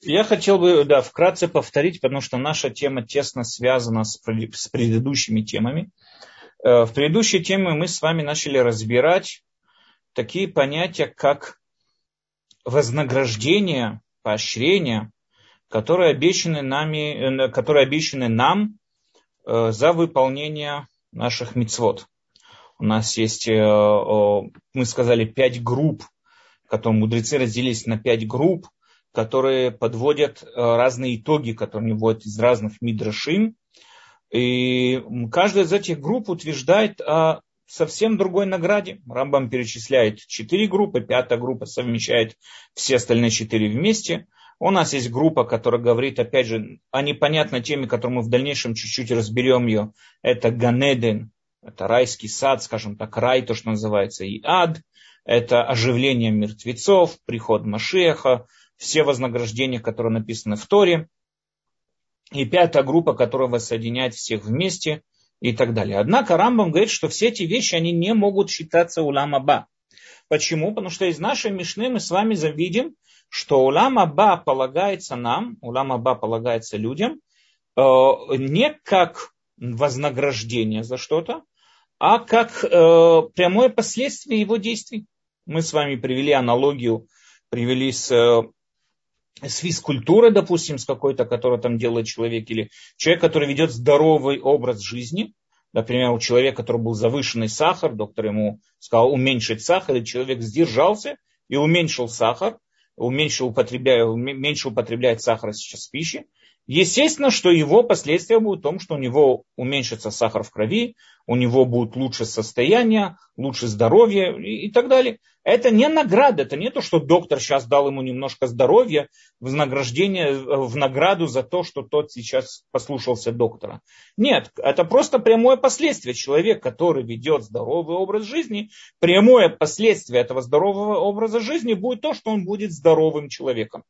Я хотел бы да, вкратце повторить, потому что наша тема тесно связана с, предыдущими темами. Э, в предыдущей теме мы с вами начали разбирать такие понятия, как вознаграждение, поощрение, которые обещаны, нами, э, которые обещаны нам э, за выполнение наших мицвод. У нас есть, мы сказали, пять групп, которые мудрецы разделились на пять групп, которые подводят разные итоги, которые они из разных мидрашим. И каждая из этих групп утверждает о совсем другой награде. Рамбам перечисляет четыре группы, пятая группа совмещает все остальные четыре вместе. У нас есть группа, которая говорит, опять же, о непонятной теме, которую мы в дальнейшем чуть-чуть разберем ее. Это Ганеден, это райский сад, скажем так, рай, то, что называется, и ад. Это оживление мертвецов, приход Машеха, все вознаграждения, которые написаны в Торе. И пятая группа, которая воссоединяет всех вместе – и так далее. Однако Рамбам говорит, что все эти вещи, они не могут считаться улам Аба. Почему? Потому что из нашей Мишны мы с вами завидим, что улам Аба полагается нам, улам Аба полагается людям, э, не как вознаграждение за что-то, а как э, прямое последствие его действий. Мы с вами привели аналогию, привели с э, с физкультурой, допустим, с какой-то, которую там делает человек, или человек, который ведет здоровый образ жизни, например, у человека, который был завышенный сахар, доктор ему сказал уменьшить сахар, и человек сдержался и уменьшил сахар, уменьшил употребляет, меньше употребляет сахара сейчас в пище, Естественно, что его последствия будут в том, что у него уменьшится сахар в крови, у него будет лучше состояние, лучше здоровье и, и так далее. Это не награда, это не то, что доктор сейчас дал ему немножко здоровья, вознаграждение, в награду за то, что тот сейчас послушался доктора. Нет, это просто прямое последствие. Человек, который ведет здоровый образ жизни, прямое последствие этого здорового образа жизни будет то, что он будет здоровым человеком.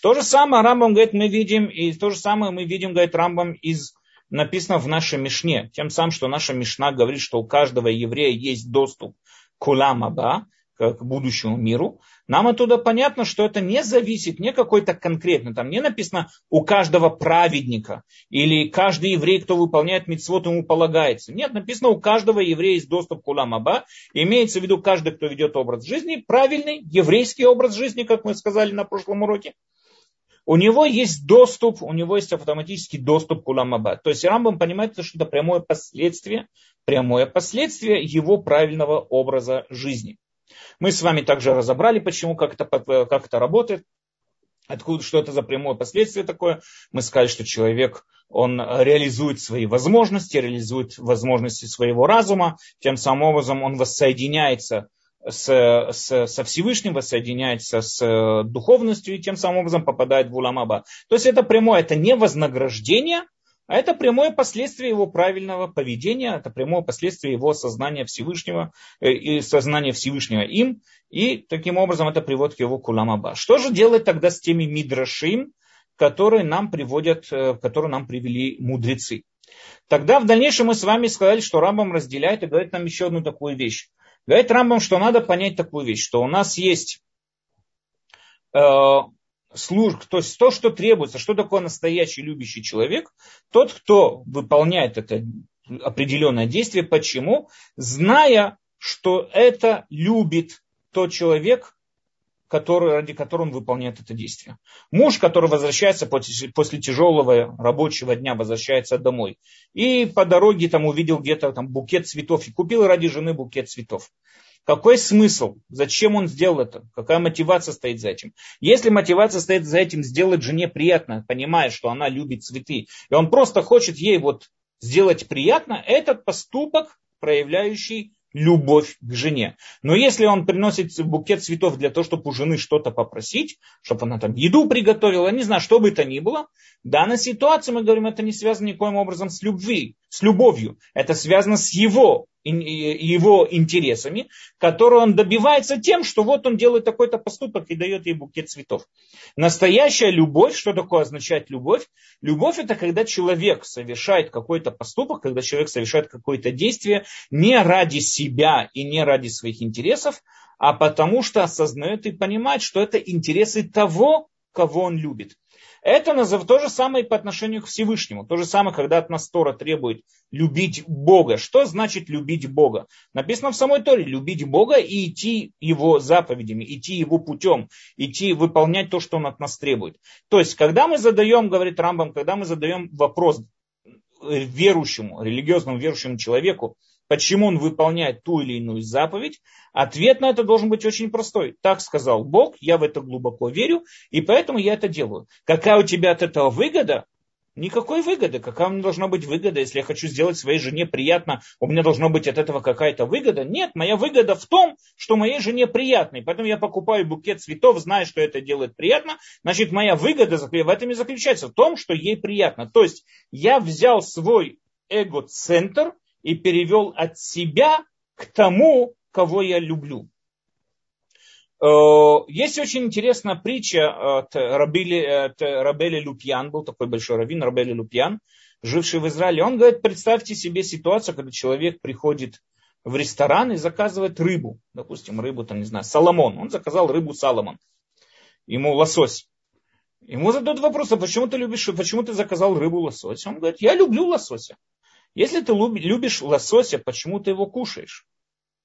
То же самое Рамбам говорит, мы видим, и то же самое мы видим, говорит Рамбам, из написано в нашей Мишне. Тем самым, что наша Мишна говорит, что у каждого еврея есть доступ к уламаба, к будущему миру, нам оттуда понятно, что это не зависит не какой-то конкретно, там не написано у каждого праведника или каждый еврей, кто выполняет митцвот, ему полагается. Нет, написано у каждого еврея есть доступ к уламаба, имеется в виду каждый, кто ведет образ жизни, правильный еврейский образ жизни, как мы сказали на прошлом уроке. У него есть доступ, у него есть автоматический доступ к уламаба. То есть Рамбам понимает, что это прямое последствие, прямое последствие его правильного образа жизни. Мы с вами также разобрали, почему, как это, как это работает, откуда, что это за прямое последствие такое. Мы сказали, что человек, он реализует свои возможности, реализует возможности своего разума, тем самым образом он воссоединяется с, с, со Всевышним, воссоединяется с духовностью и тем самым образом попадает в Уламаба. То есть это прямое, это не вознаграждение, а это прямое последствие его правильного поведения, это прямое последствие его сознания Всевышнего э, и сознания Всевышнего им, и таким образом это приводит к его куламаба. Что же делать тогда с теми мидрашим, которые нам приводят, э, которые нам привели мудрецы? Тогда в дальнейшем мы с вами сказали, что Рамбам разделяет и говорит нам еще одну такую вещь. Говорит Рамбам, что надо понять такую вещь, что у нас есть э, служб, то есть то, что требуется, что такое настоящий любящий человек, тот, кто выполняет это определенное действие. Почему? Зная, что это любит тот человек, который, ради которого он выполняет это действие. Муж, который возвращается после, после тяжелого рабочего дня, возвращается домой. И по дороге там увидел где-то там букет цветов и купил ради жены букет цветов. Какой смысл? Зачем он сделал это? Какая мотивация стоит за этим? Если мотивация стоит за этим сделать жене приятно, понимая, что она любит цветы, и он просто хочет ей вот сделать приятно, этот поступок, проявляющий любовь к жене. Но если он приносит букет цветов для того, чтобы у жены что-то попросить, чтобы она там еду приготовила, не знаю, что бы это ни было, в данной ситуации мы говорим, это не связано никоим образом с любви, с любовью. Это связано с его его интересами, которые он добивается тем, что вот он делает такой-то поступок и дает ей букет цветов. Настоящая любовь, что такое означает любовь? Любовь это когда человек совершает какой-то поступок, когда человек совершает какое-то действие не ради себя и не ради своих интересов, а потому что осознает и понимает, что это интересы того, кого он любит. Это то же самое по отношению к Всевышнему. То же самое, когда от нас Тора требует любить Бога. Что значит любить Бога? Написано в самой Торе, любить Бога и идти Его заповедями, идти Его путем, идти выполнять то, что Он от нас требует. То есть, когда мы задаем, говорит Рамбам, когда мы задаем вопрос верующему, религиозному верующему человеку, почему он выполняет ту или иную заповедь, ответ на это должен быть очень простой. Так сказал Бог, я в это глубоко верю, и поэтому я это делаю. Какая у тебя от этого выгода? Никакой выгоды. Какая у меня должна быть выгода, если я хочу сделать своей жене приятно, у меня должна быть от этого какая-то выгода? Нет, моя выгода в том, что моей жене приятно. И поэтому я покупаю букет цветов, зная, что это делает приятно. Значит, моя выгода в этом и заключается, в том, что ей приятно. То есть я взял свой эго-центр и перевел от себя к тому, кого я люблю. Э, есть очень интересная притча от Рабели, от Рабели Лупьян, был такой большой раввин Рабели Лупьян, живший в Израиле. Он говорит, представьте себе ситуацию, когда человек приходит в ресторан и заказывает рыбу. Допустим, рыбу, там, не знаю, Соломон. Он заказал рыбу Соломон. Ему лосось. Ему задают вопрос, а почему ты любишь, почему ты заказал рыбу лосось? Он говорит, я люблю лосося. Если ты любишь лосося, почему ты его кушаешь?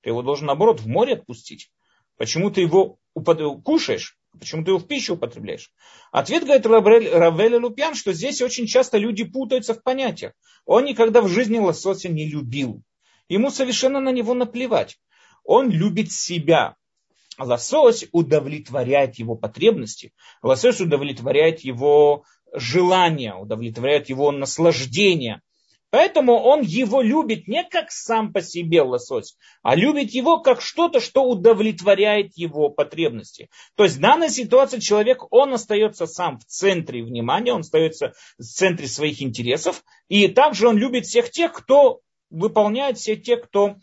Ты его должен, наоборот, в море отпустить. Почему ты его кушаешь? Почему ты его в пищу употребляешь? Ответ говорит Равель Лупьян, что здесь очень часто люди путаются в понятиях. Он никогда в жизни лосося не любил. Ему совершенно на него наплевать. Он любит себя. Лосось удовлетворяет его потребности. Лосось удовлетворяет его желания, удовлетворяет его наслаждение. Поэтому он его любит не как сам по себе лосось, а любит его как что-то, что удовлетворяет его потребности. То есть в данной ситуации человек, он остается сам в центре внимания, он остается в центре своих интересов. И также он любит всех тех, кто выполняет, всех тех, кто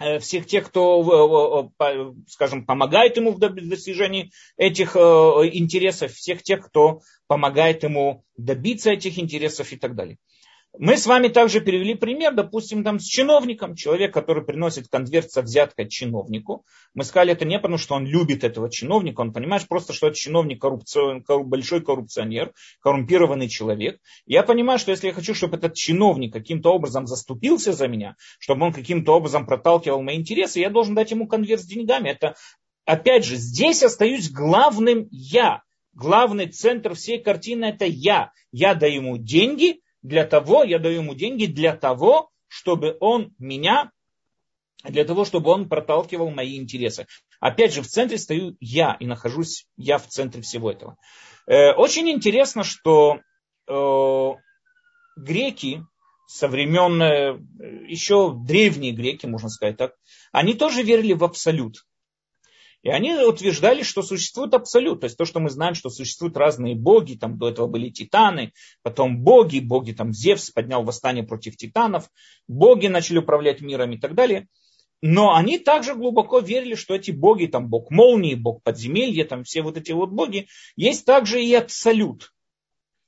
э, всех тех, кто, э, э, скажем, помогает ему в достижении этих интересов, всех тех, кто помогает ему добиться этих интересов и так далее. Мы с вами также перевели пример, допустим, там, с чиновником, человек, который приносит конверт со взяткой чиновнику. Мы сказали это не потому, что он любит этого чиновника, он понимает просто, что это чиновник коррупцион, большой коррупционер, коррумпированный человек. Я понимаю, что если я хочу, чтобы этот чиновник каким-то образом заступился за меня, чтобы он каким-то образом проталкивал мои интересы, я должен дать ему конверт с деньгами. Это, опять же, здесь остаюсь главным я. Главный центр всей картины это я. Я даю ему деньги, для того, я даю ему деньги для того, чтобы он меня, для того, чтобы он проталкивал мои интересы. Опять же, в центре стою я и нахожусь я в центре всего этого. Э, очень интересно, что э, греки со времен, э, еще древние греки, можно сказать так, они тоже верили в абсолют. И они утверждали, что существует абсолют. То есть то, что мы знаем, что существуют разные боги, там до этого были титаны, потом боги, боги там Зевс поднял восстание против титанов, боги начали управлять миром и так далее. Но они также глубоко верили, что эти боги, там бог молнии, бог подземелья, там все вот эти вот боги, есть также и абсолют.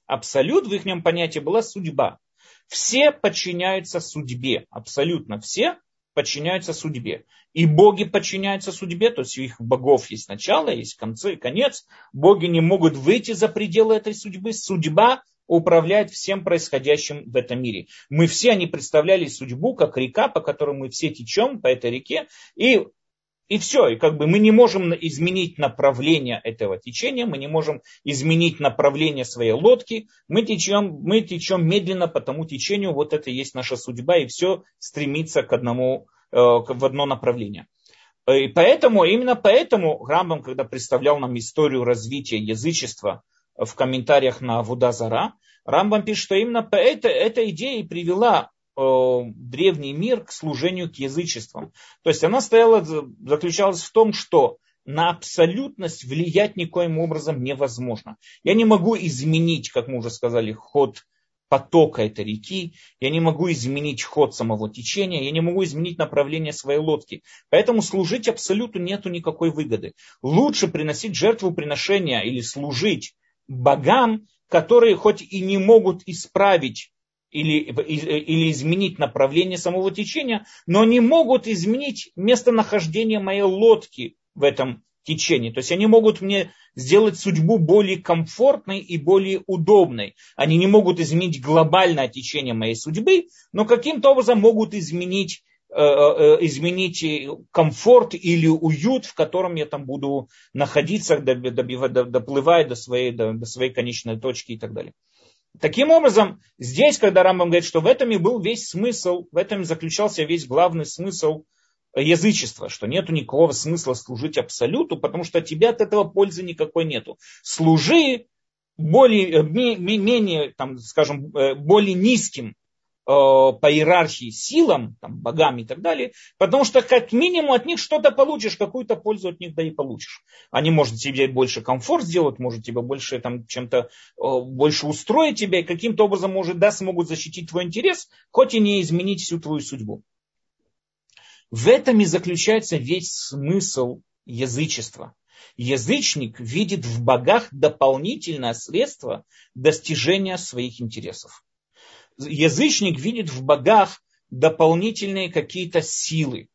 Абсолют в их понятии была судьба. Все подчиняются судьбе, абсолютно все подчиняются судьбе. И боги подчиняются судьбе, то есть у их богов есть начало, есть концы, конец. Боги не могут выйти за пределы этой судьбы. Судьба управляет всем происходящим в этом мире. Мы все они представляли судьбу как река, по которой мы все течем по этой реке, и и все, и как бы мы не можем изменить направление этого течения, мы не можем изменить направление своей лодки, мы течем, мы течем медленно по тому течению, вот это и есть наша судьба, и все стремится к одному, э, в одно направление. И поэтому, именно поэтому Рамбам, когда представлял нам историю развития язычества в комментариях на Вудазара, Рамбам пишет, что именно эта, эта идея и привела древний мир к служению к язычествам. То есть она стояла, заключалась в том, что на абсолютность влиять никоим образом невозможно. Я не могу изменить, как мы уже сказали, ход потока этой реки, я не могу изменить ход самого течения, я не могу изменить направление своей лодки. Поэтому служить абсолюту нету никакой выгоды. Лучше приносить жертву приношения или служить богам, которые хоть и не могут исправить или, или изменить направление самого течения, но не могут изменить местонахождение моей лодки в этом течение. То есть они могут мне сделать судьбу более комфортной и более удобной. Они не могут изменить глобальное течение моей судьбы, но каким-то образом могут изменить э, э, изменить комфорт или уют, в котором я там буду находиться, доплывая до своей, до своей конечной точки и так далее. Таким образом, здесь, когда Рамбам говорит, что в этом и был весь смысл, в этом заключался весь главный смысл язычества, что нету никакого смысла служить абсолюту, потому что от тебя от этого пользы никакой нету. Служи более, менее, там, скажем, э, более низким Э, по иерархии силам, там, богам и так далее, потому что как минимум от них что-то получишь, какую-то пользу от них да и получишь. Они, может, тебе больше комфорт сделать, может, тебе больше там чем-то э, больше устроить тебя, и каким-то образом, может, да, смогут защитить твой интерес, хоть и не изменить всю твою судьбу. В этом и заключается весь смысл язычества. Язычник видит в богах дополнительное средство достижения своих интересов язычник видит в богах дополнительные какие-то силы.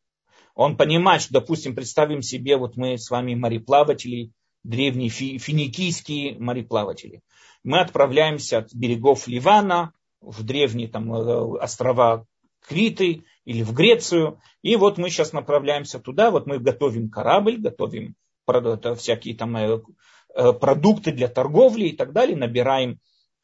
Он понимает, что, допустим, представим себе, вот мы с вами мореплаватели, древние финикийские мореплаватели. Мы отправляемся от берегов Ливана в древние там, э, острова Криты или в Грецию. И вот мы сейчас направляемся туда, вот мы готовим корабль, готовим всякие там э, э, продукты для торговли и так далее, набираем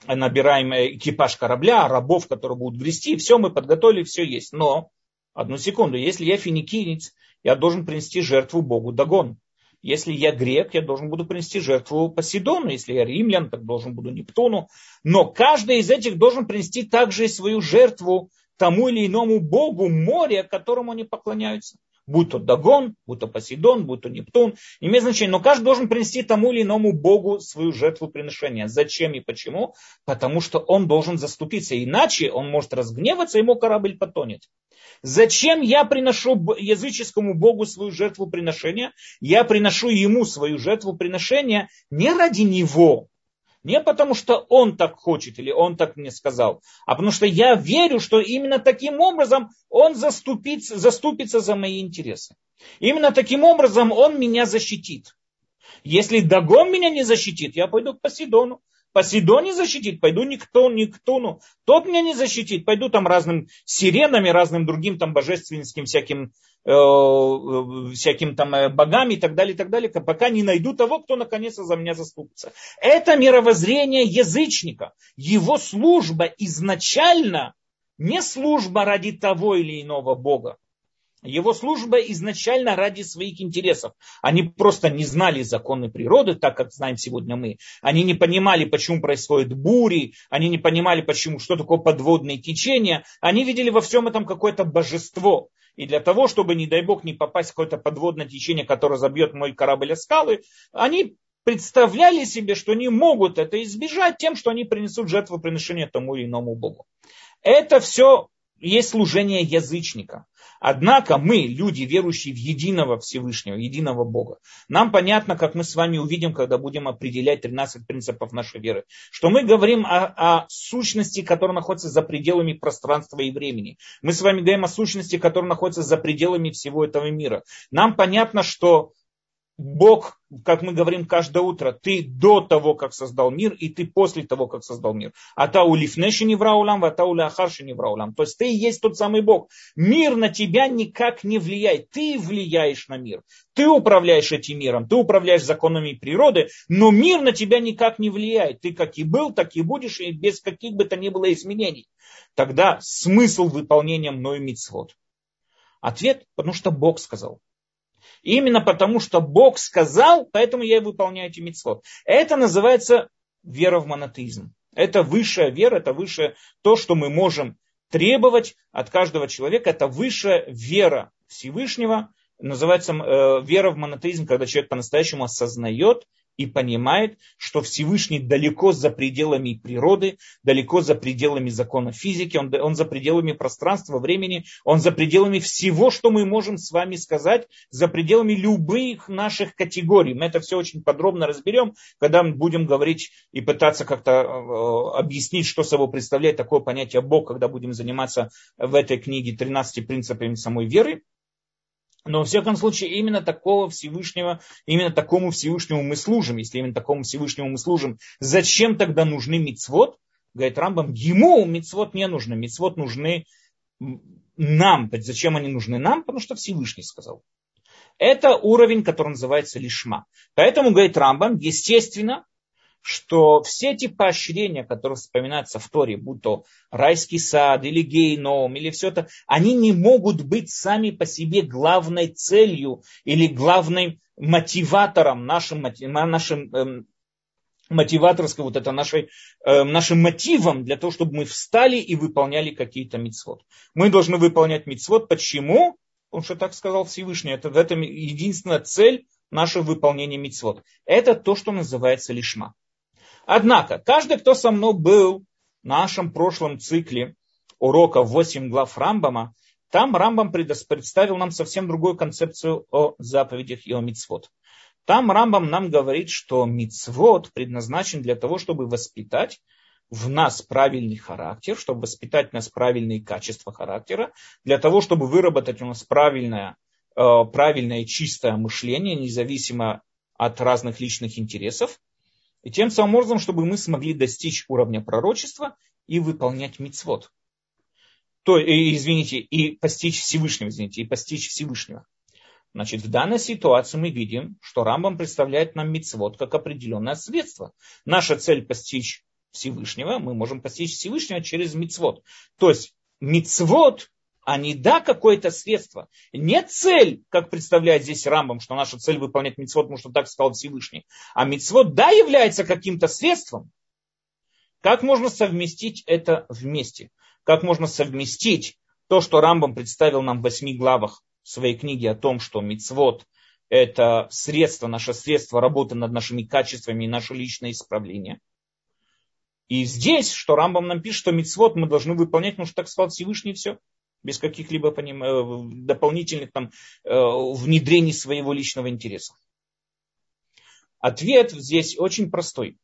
набираем экипаж корабля, рабов, которые будут грести, все мы подготовили, все есть. Но, одну секунду, если я финикинец, я должен принести жертву Богу Дагон. Если я грек, я должен буду принести жертву Посейдону. Если я римлян, так должен буду Нептуну. Но каждый из этих должен принести также и свою жертву тому или иному богу моря, которому они поклоняются будь то Дагон, будь то Посейдон, будь то Нептун, не имеет значения, но каждый должен принести тому или иному Богу свою жертву приношения. Зачем и почему? Потому что он должен заступиться, иначе он может разгневаться, ему корабль потонет. Зачем я приношу языческому Богу свою жертву приношения? Я приношу ему свою жертву приношения не ради него, не потому, что он так хочет или он так мне сказал, а потому что я верю, что именно таким образом он заступится, заступится за мои интересы. Именно таким образом он меня защитит. Если Дагон меня не защитит, я пойду к Посейдону. Посейдон не защитит, пойду никто, никтону. Тот меня не защитит, пойду там разным сиренами, разным другим там божественским всяким, э, э всяким там э, богам и так далее, и так далее, пока не найду того, кто наконец за меня заступится. Это мировоззрение язычника. Его служба изначально не служба ради того или иного бога. Его служба изначально ради своих интересов. Они просто не знали законы природы, так как знаем сегодня мы. Они не понимали, почему происходят бури, они не понимали, почему, что такое подводные течения. Они видели во всем этом какое-то божество. И для того, чтобы, не дай бог, не попасть в какое-то подводное течение, которое забьет мой корабль о скалы, они представляли себе, что они могут это избежать тем, что они принесут жертвоприношение тому или иному Богу. Это все есть служение язычника. Однако мы, люди, верующие в единого Всевышнего, единого Бога, нам понятно, как мы с вами увидим, когда будем определять 13 принципов нашей веры, что мы говорим о, о сущности, которая находится за пределами пространства и времени. Мы с вами говорим о сущности, которая находится за пределами всего этого мира. Нам понятно, что Бог, как мы говорим каждое утро, ты до того, как создал мир, и ты после того, как создал мир. А та улифнеши не враулам, а та уляхарши не враулам. То есть ты и есть тот самый Бог. Мир на тебя никак не влияет. Ты влияешь на мир. Ты управляешь этим миром, ты управляешь законами природы, но мир на тебя никак не влияет. Ты как и был, так и будешь, и без каких бы то ни было изменений. Тогда смысл выполнения мною мицвод. Ответ, потому что Бог сказал. Именно потому, что Бог сказал, поэтому я и выполняю эти митцвот. Это называется вера в монотеизм. Это высшая вера, это высшее то, что мы можем требовать от каждого человека. Это высшая вера Всевышнего. Называется э, вера в монотеизм, когда человек по-настоящему осознает и понимает, что Всевышний далеко за пределами природы, далеко за пределами закона физики, он, он за пределами пространства, времени, он за пределами всего, что мы можем с вами сказать, за пределами любых наших категорий. Мы это все очень подробно разберем, когда мы будем говорить и пытаться как-то э, объяснить, что собой представляет такое понятие Бог, когда будем заниматься в этой книге 13 принципами самой веры. Но, во всяком случае, именно такого Всевышнего, именно такому Всевышнему мы служим. Если именно такому Всевышнему мы служим, зачем тогда нужны мицвод? Говорит Рамбам, ему мицвод не нужны. Мицвод нужны нам. Зачем они нужны нам? Потому что Всевышний сказал. Это уровень, который называется лишма. Поэтому, говорит Рамбам, естественно, что все эти поощрения, которые вспоминаются в Торе, будь то райский сад или гейном, или все это, они не могут быть сами по себе главной целью или главным мотиватором, нашим, нашим эм, мотиваторской, вот это нашей, э, нашим мотивом для того, чтобы мы встали и выполняли какие-то мицвод. Мы должны выполнять мицвод. Почему? Потому что так сказал Всевышний. Это в этом единственная цель нашего выполнения мицвод. Это то, что называется лишма. Однако, каждый, кто со мной был в нашем прошлом цикле урока 8 глав Рамбама, там Рамбам представил нам совсем другую концепцию о заповедях и о мицвод. Там Рамбам нам говорит, что мицвод предназначен для того, чтобы воспитать в нас правильный характер, чтобы воспитать в нас правильные качества характера, для того, чтобы выработать у нас правильное, э, правильное чистое мышление, независимо от разных личных интересов, и тем самым образом, чтобы мы смогли достичь уровня пророчества и выполнять мицвод. То, извините, и постичь Всевышнего, извините, и постичь Всевышнего. Значит, в данной ситуации мы видим, что Рамбам представляет нам мицвод как определенное средство. Наша цель постичь Всевышнего, мы можем постичь Всевышнего через мицвод. То есть мицвод а не да какое-то средство. Не цель, как представляет здесь Рамбам, что наша цель выполнять мицвод, потому что так сказал Всевышний. А мицвод да является каким-то средством. Как можно совместить это вместе? Как можно совместить то, что Рамбам представил нам в восьми главах своей книги о том, что мицвод это средство, наше средство работы над нашими качествами и наше личное исправление. И здесь, что Рамбам нам пишет, что мицвод мы должны выполнять, потому что так сказал Всевышний, все без каких-либо поним... Э, дополнительных там, э, внедрений своего личного интереса? Ответ здесь очень простой.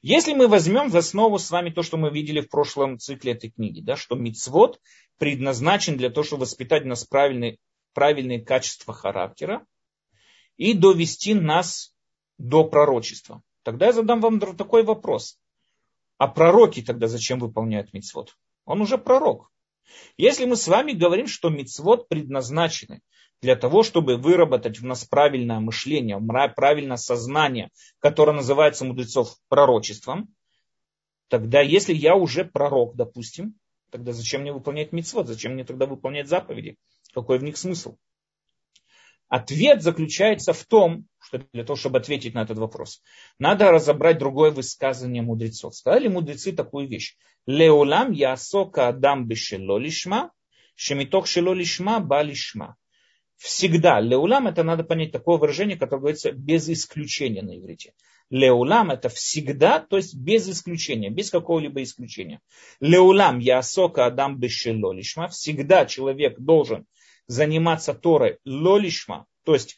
Если мы возьмем в основу с вами то, что мы видели в прошлом цикле этой книги, да, что мицвод предназначен для того, чтобы воспитать нас правильные, правильные качества характера и довести нас до пророчества. Тогда я задам вам такой вопрос. А пророки тогда зачем выполняют мицвод? Он уже пророк. Если мы с вами говорим, что мицвод предназначены для того, чтобы выработать в нас правильное мышление, правильное сознание, которое называется мудрецов пророчеством, тогда если я уже пророк, допустим, тогда зачем мне выполнять мицвод, зачем мне тогда выполнять заповеди? Какой в них смысл? Ответ заключается в том, что для того, чтобы ответить на этот вопрос, надо разобрать другое высказывание мудрецов. Сказали мудрецы такую вещь. Леулам ясока адам бешело лишма, шемиток шело лишма ба лишма. Всегда. Леулам это надо понять такое выражение, которое говорится без исключения на иврите. Леулам это всегда, то есть без исключения, без какого-либо исключения. Леулам ясока адам бешело лишма. Всегда человек должен заниматься Торой лолишма, то есть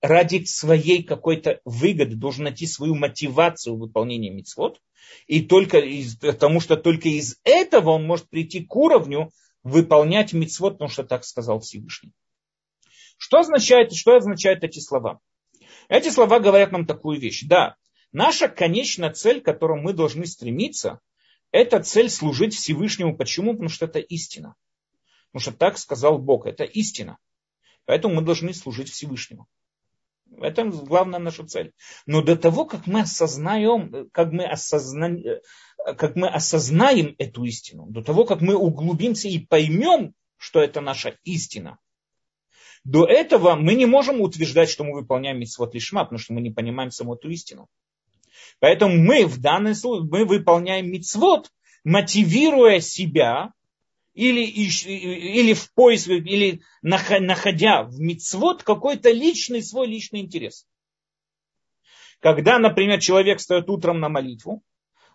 ради своей какой-то выгоды, должен найти свою мотивацию выполнения мицвод, и только из, потому что только из этого он может прийти к уровню выполнять мицвод, потому что так сказал Всевышний. Что означает, что означают эти слова? Эти слова говорят нам такую вещь. Да, наша конечная цель, к которой мы должны стремиться, это цель служить Всевышнему. Почему? Потому что это истина. Потому что так сказал Бог, это истина. Поэтому мы должны служить Всевышнему. Это главная наша цель. Но до того, как мы осознаем, как мы, осознаем, как мы осознаем эту истину, до того, как мы углубимся и поймем, что это наша истина, до этого мы не можем утверждать, что мы выполняем митцвот лишма, потому что мы не понимаем саму эту истину. Поэтому мы в данном случае мы выполняем мицвод, мотивируя себя или, или в поиске, или находя в мицвод какой-то личный, свой личный интерес. Когда, например, человек встает утром на молитву,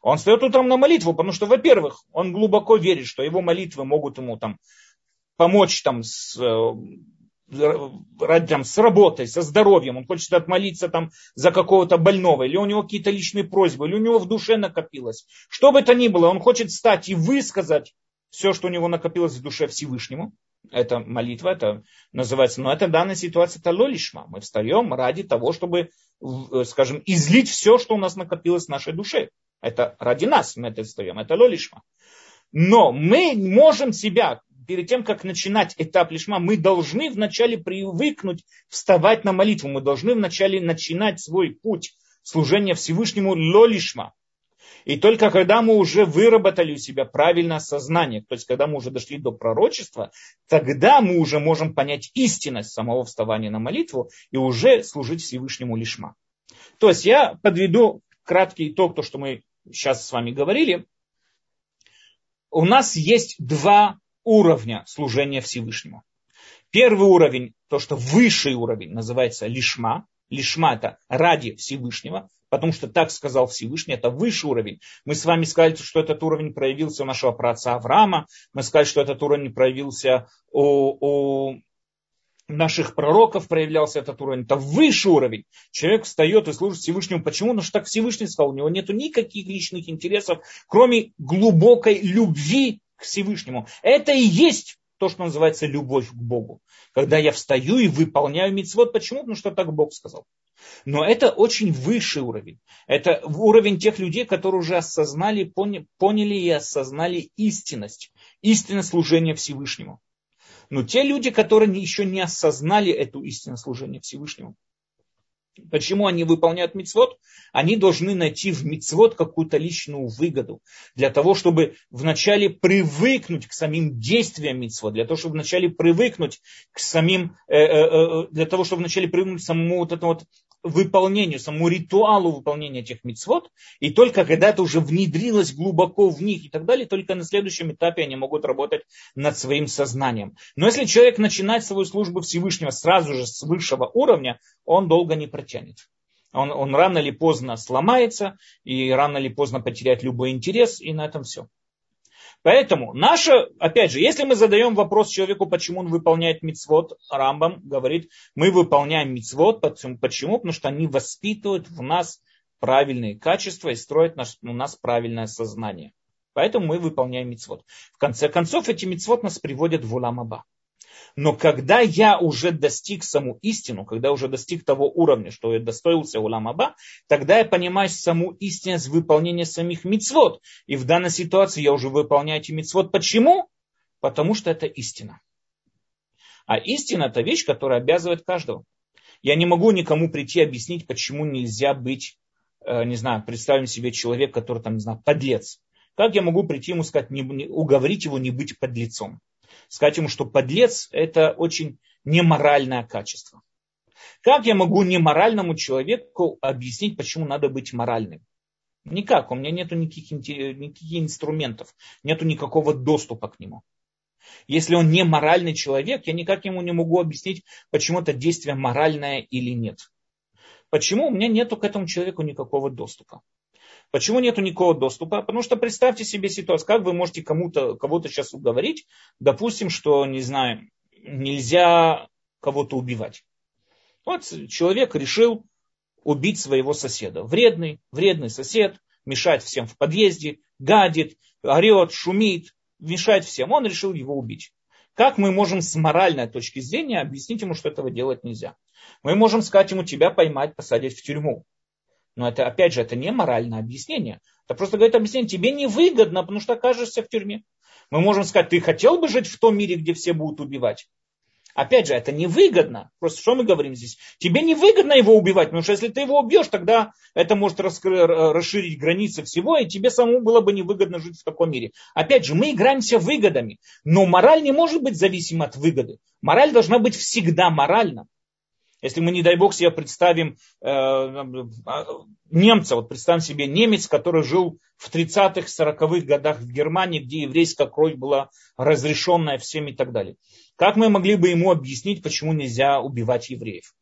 он встает утром на молитву, потому что, во-первых, он глубоко верит, что его молитвы могут ему там помочь там с, ради, там, с работой, со здоровьем, он хочет отмолиться там за какого-то больного, или у него какие-то личные просьбы, или у него в душе накопилось. Что бы то ни было, он хочет встать и высказать все, что у него накопилось в душе Всевышнему. это молитва, это называется, но это в данной ситуации это лолишма. Мы встаем ради того, чтобы, э, скажем, излить все, что у нас накопилось в нашей душе. Это ради нас мы это встаем, это лолишма. Но мы можем себя, перед тем, как начинать этап лишма, мы должны вначале привыкнуть вставать на молитву. Мы должны вначале начинать свой путь служения Всевышнему лолишма. И только когда мы уже выработали у себя правильное сознание, то есть когда мы уже дошли до пророчества, тогда мы уже можем понять истинность самого вставания на молитву и уже служить Всевышнему лишма. То есть я подведу краткий итог, то, что мы сейчас с вами говорили. У нас есть два уровня служения Всевышнему. Первый уровень, то, что высший уровень, называется лишма. Лишма это ради Всевышнего потому что так сказал Всевышний, это высший уровень. Мы с вами сказали, что этот уровень проявился у нашего праотца Авраама, мы сказали, что этот уровень проявился у, у наших пророков, проявлялся этот уровень. Это высший уровень. Человек встает и служит Всевышнему. Почему? Потому что так Всевышний сказал, у него нет никаких личных интересов, кроме глубокой любви к Всевышнему. Это и есть то, что называется любовь к Богу. Когда я встаю и выполняю мицвод. Почему? Потому что так Бог сказал. Но это очень высший уровень. Это уровень тех людей, которые уже осознали, поняли и осознали истинность. Истинность служения Всевышнему. Но те люди, которые еще не осознали эту истинность служения Всевышнему, Почему они выполняют мицвод? Они должны найти в мицвод какую-то личную выгоду. Для того, чтобы вначале привыкнуть к самим действиям мицвод. Для того, чтобы вначале привыкнуть к самим, э, э, э, для того, чтобы вначале привыкнуть к самому вот этому вот выполнению, самому ритуалу выполнения этих мицвод, и только когда это уже внедрилось глубоко в них и так далее, только на следующем этапе они могут работать над своим сознанием. Но если человек начинает свою службу Всевышнего сразу же с высшего уровня, он долго не протянет. Он, он рано или поздно сломается, и рано или поздно потеряет любой интерес, и на этом все. Поэтому наша, опять же, если мы задаем вопрос человеку, почему он выполняет мицвод, Рамбам говорит, мы выполняем мицвод, почему? Потому что они воспитывают в нас правильные качества и строят наш, у нас правильное сознание. Поэтому мы выполняем мицвод. В конце концов, эти мицвод нас приводят в Уламаба. Но когда я уже достиг саму истину, когда уже достиг того уровня, что я достоился Уламаба, тогда я понимаю саму истинность выполнения самих мицвод. И в данной ситуации я уже выполняю эти мицвод. Почему? Потому что это истина. А истина это вещь, которая обязывает каждого. Я не могу никому прийти объяснить, почему нельзя быть, э, не знаю, представим себе человек, который там, не знаю, подлец. Как я могу прийти ему сказать, не, уговорить его не быть подлецом? Сказать ему, что подлец – это очень неморальное качество. Как я могу неморальному человеку объяснить, почему надо быть моральным? Никак, у меня нет никаких, никаких инструментов, нет никакого доступа к нему. Если он не моральный человек, я никак ему не могу объяснить, почему это действие моральное или нет. Почему у меня нет к этому человеку никакого доступа. Почему нет никакого доступа? Потому что представьте себе ситуацию, как вы можете кому-то, кого-то сейчас уговорить, допустим, что, не знаю, нельзя кого-то убивать. Вот человек решил убить своего соседа. Вредный, вредный сосед, мешает всем в подъезде, гадит, орет, шумит, мешает всем. Он решил его убить. Как мы можем с моральной точки зрения объяснить ему, что этого делать нельзя? Мы можем сказать ему, тебя поймать, посадить в тюрьму. Но это, опять же, это не моральное объяснение. Это просто говорит объяснение, тебе невыгодно, потому что окажешься в тюрьме. Мы можем сказать, ты хотел бы жить в том мире, где все будут убивать? Опять же, это невыгодно. Просто что мы говорим здесь? Тебе невыгодно его убивать, потому что если ты его убьешь, тогда это может раскры- расширить границы всего, и тебе самому было бы невыгодно жить в таком мире. Опять же, мы играемся выгодами, но мораль не может быть зависима от выгоды. Мораль должна быть всегда моральна. Если мы, не дай бог, себе представим э, а, немца, вот представим себе немец, который жил в 30-х, 40-х годах в Германии, где еврейская кровь была разрешенная всем и так далее. Как мы могли бы ему объяснить, почему нельзя убивать евреев?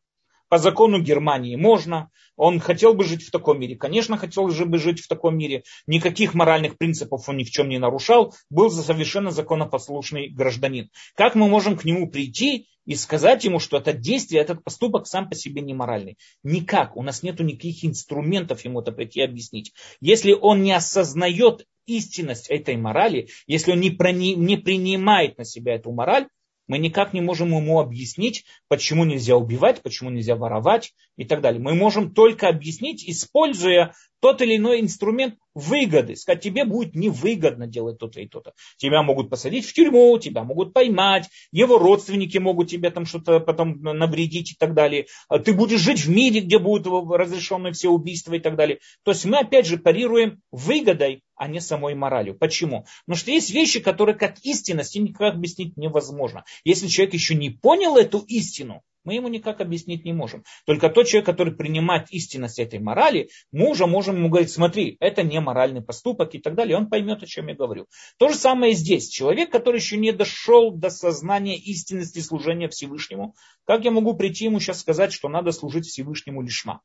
По закону Германии можно. Он хотел бы жить в таком мире. Конечно, хотел бы жить в таком мире. Никаких моральных принципов он ни в чем не нарушал. Был совершенно законопослушный гражданин. Как мы можем к нему прийти и сказать ему, что это действие, этот поступок сам по себе не моральный? Никак. У нас нет никаких инструментов ему это прийти и объяснить. Если он не осознает истинность этой морали, если он не, не принимает на себя эту мораль, Мы никак не можем ему объяснить, почему нельзя убивать, почему нельзя воровать и так далее. Мы можем только объяснить, используя тот или иной инструмент выгоды. Сказать, тебе будет невыгодно делать то-то и то-то. Тебя могут посадить в тюрьму, тебя могут поймать, его родственники могут тебе там что-то потом навредить и так далее. А ты будешь жить в мире, где будут разрешены все убийства и так далее. То есть мы опять же парируем выгодой, а не самой моралью. Почему? Потому что есть вещи, которые как истинность, никак объяснить невозможно. Если человек еще не понял эту истину, мы ему никак объяснить не можем. Только тот человек, который принимает истинность этой морали, мы уже можем ему говорить, смотри, это не моральный поступок и так далее. Он поймет, о чем я говорю. То же самое здесь. Человек, который еще не дошел до сознания истинности служения Всевышнему, как я могу прийти ему сейчас сказать, что надо служить Всевышнему лишма?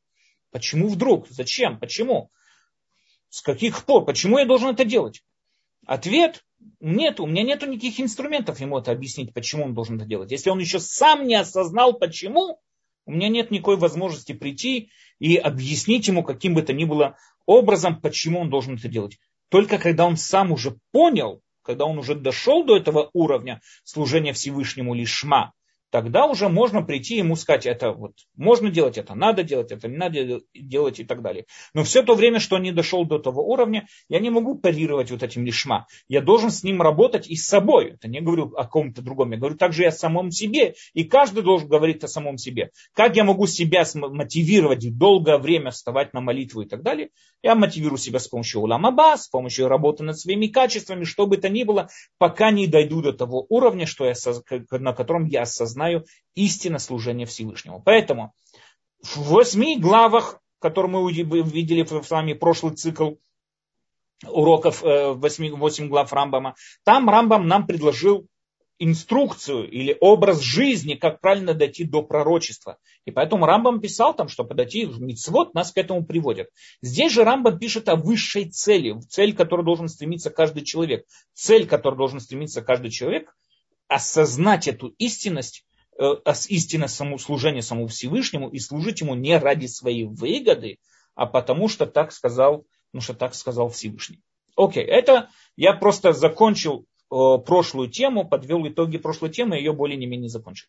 Почему вдруг? Зачем? Почему? С каких пор? Почему я должен это делать? Ответ нет, у меня нет никаких инструментов ему это объяснить, почему он должен это делать. Если он еще сам не осознал, почему, у меня нет никакой возможности прийти и объяснить ему каким бы то ни было образом, почему он должен это делать. Только когда он сам уже понял, когда он уже дошел до этого уровня служения Всевышнему лишма, тогда уже можно прийти ему сказать, это вот можно делать, это надо делать, это не надо делать и так далее. Но все то время, что он не дошел до того уровня, я не могу парировать вот этим лишма. Я должен с ним работать и с собой. Это не говорю о ком-то другом, я говорю также и о самом себе. И каждый должен говорить о самом себе. Как я могу себя мотивировать долгое время вставать на молитву и так далее? Я мотивирую себя с помощью уламаба, с помощью работы над своими качествами, что бы то ни было, пока не дойду до того уровня, что я, на котором я осознаю истинно служение Всевышнему. Поэтому в восьми главах, которые мы видели с вами прошлый цикл уроков, 8, э, 8 глав Рамбама, там Рамбам нам предложил инструкцию или образ жизни, как правильно дойти до пророчества. И поэтому Рамбам писал там, что подойти в мицвод нас к этому приводит. Здесь же Рамбам пишет о высшей цели, цель, к которой должен стремиться каждый человек. Цель, к которой должен стремиться каждый человек, осознать эту истинность, э, истинность саму, служения самому Всевышнему и служить ему не ради своей выгоды, а потому что так сказал, потому что так сказал Всевышний. Окей, это я просто закончил Э, прошлую тему, подвел итоги прошлой темы, ее более не менее закончил.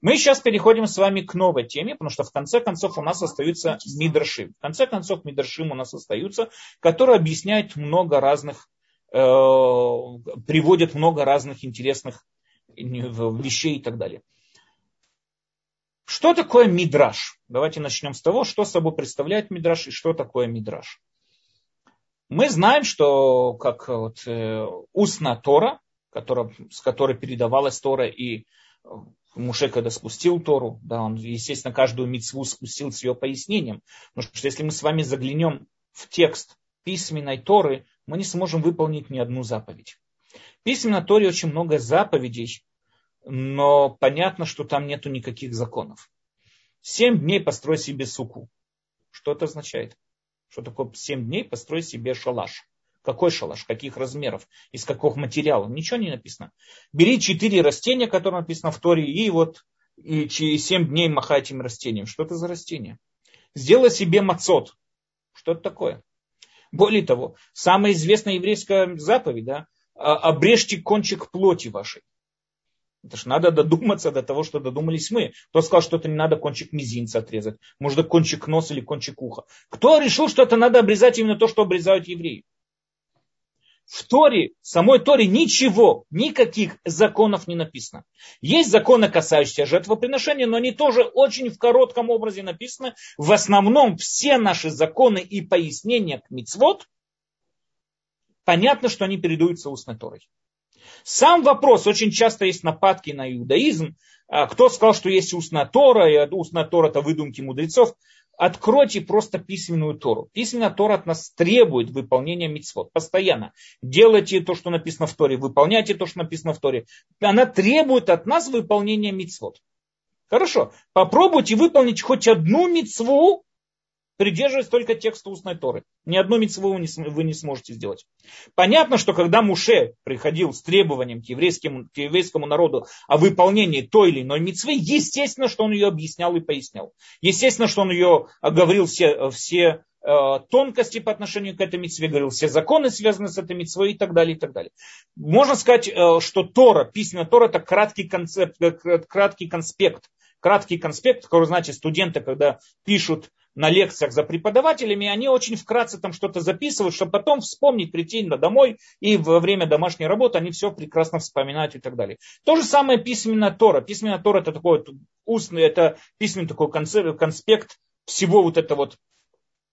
Мы сейчас переходим с вами к новой теме, потому что в конце концов у нас остаются мидраши. В конце концов мидрашим у нас остаются, которые объясняют много разных, э, приводят много разных интересных вещей и так далее. Что такое мидраш? Давайте начнем с того, что собой представляет мидраш и что такое мидраш. Мы знаем, что как вот, э, устная Тора, которая, с которой передавалась Тора, и э, Муше, когда спустил Тору, да, он, естественно, каждую мецву спустил с ее пояснением. Потому что если мы с вами заглянем в текст письменной Торы, мы не сможем выполнить ни одну заповедь. В письменной Торе очень много заповедей, но понятно, что там нету никаких законов. Семь дней построй себе суку. Что это означает? Что такое 7 дней построй себе шалаш. Какой шалаш? Каких размеров? Из какого материала? Ничего не написано. Бери четыре растения, которые написано в Торе, и вот и через 7 дней махай этим растением. Что это за растение? Сделай себе мацот. Что это такое? Более того, самая известная еврейская заповедь, да, «А, обрежьте кончик плоти вашей. Это ж надо додуматься до того, что додумались мы. Кто сказал, что это не надо кончик мизинца отрезать? Может, кончик носа или кончик уха? Кто решил, что это надо обрезать именно то, что обрезают евреи? В Торе, в самой Торе ничего, никаких законов не написано. Есть законы, касающиеся жертвоприношения, но они тоже очень в коротком образе написаны. В основном все наши законы и пояснения к мицвод, понятно, что они передаются устной Торой. Сам вопрос, очень часто есть нападки на иудаизм. А, кто сказал, что есть устная Тора, и устная Тора это выдумки мудрецов. Откройте просто письменную Тору. Письменная Тора от нас требует выполнения митцвот. Постоянно. Делайте то, что написано в Торе. Выполняйте то, что написано в Торе. Она требует от нас выполнения митцвот. Хорошо. Попробуйте выполнить хоть одну митцву, придерживаясь только текста устной Торы. Ни одну митцву вы не, сможете сделать. Понятно, что когда Муше приходил с требованием к еврейскому, к еврейскому народу о выполнении той или иной митцвы, естественно, что он ее объяснял и пояснял. Естественно, что он ее говорил все, все Э, тонкости по отношению к этой митцве, говорил, все законы связаны с этой митцвой и так далее, и так далее. Можно сказать, э, что Тора, письменная Тора, это краткий, концепт, э, краткий конспект, краткий конспект, который значит студенты, когда пишут на лекциях за преподавателями, они очень вкратце там что-то записывают, чтобы потом вспомнить, прийти домой и во время домашней работы они все прекрасно вспоминают и так далее. То же самое письменная Тора. Письменная Тора это такой вот устный, это письменный такой конспект всего вот это вот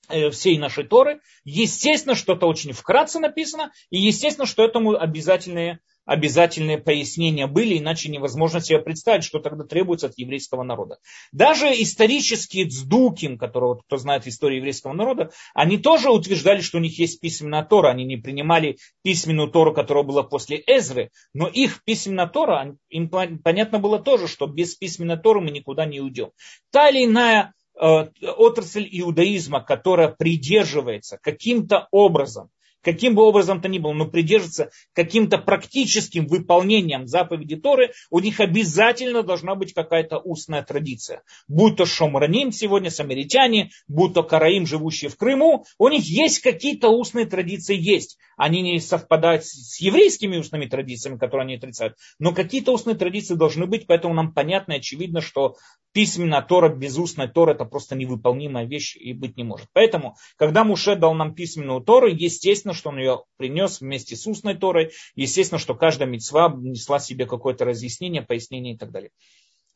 Э, всей нашей Торы. Естественно, что-то очень вкратце написано, и естественно, что этому обязательные, обязательные пояснения были, иначе невозможно себе представить, что тогда требуется от еврейского народа. Даже исторические цдуким, которого кто знает историю еврейского народа, они тоже утверждали, что у них есть письменная Тора. Они не принимали письменную Тору, которая была после Эзры, но их письменная Тора, им понятно было тоже, что без письменной Торы мы никуда не уйдем. Та или иная Э, отрасль иудаизма, которая придерживается каким-то образом, каким бы образом то ни было, но придерживается каким-то практическим выполнением заповеди Торы, у них обязательно должна быть какая-то устная традиция. Будь то шомраним сегодня, самаритяне, будь то караим, живущие в Крыму, у них есть какие-то устные традиции, есть. Они не совпадают с еврейскими устными традициями, которые они отрицают, но какие-то устные традиции должны быть, поэтому нам понятно и очевидно, что письменно Тора без устной Торы это просто невыполнимая вещь и быть не может. Поэтому, когда Муше дал нам письменную Тору, естественно, что он ее принес вместе с устной Торой, естественно, что каждая мецва несла себе какое-то разъяснение, пояснение и так далее.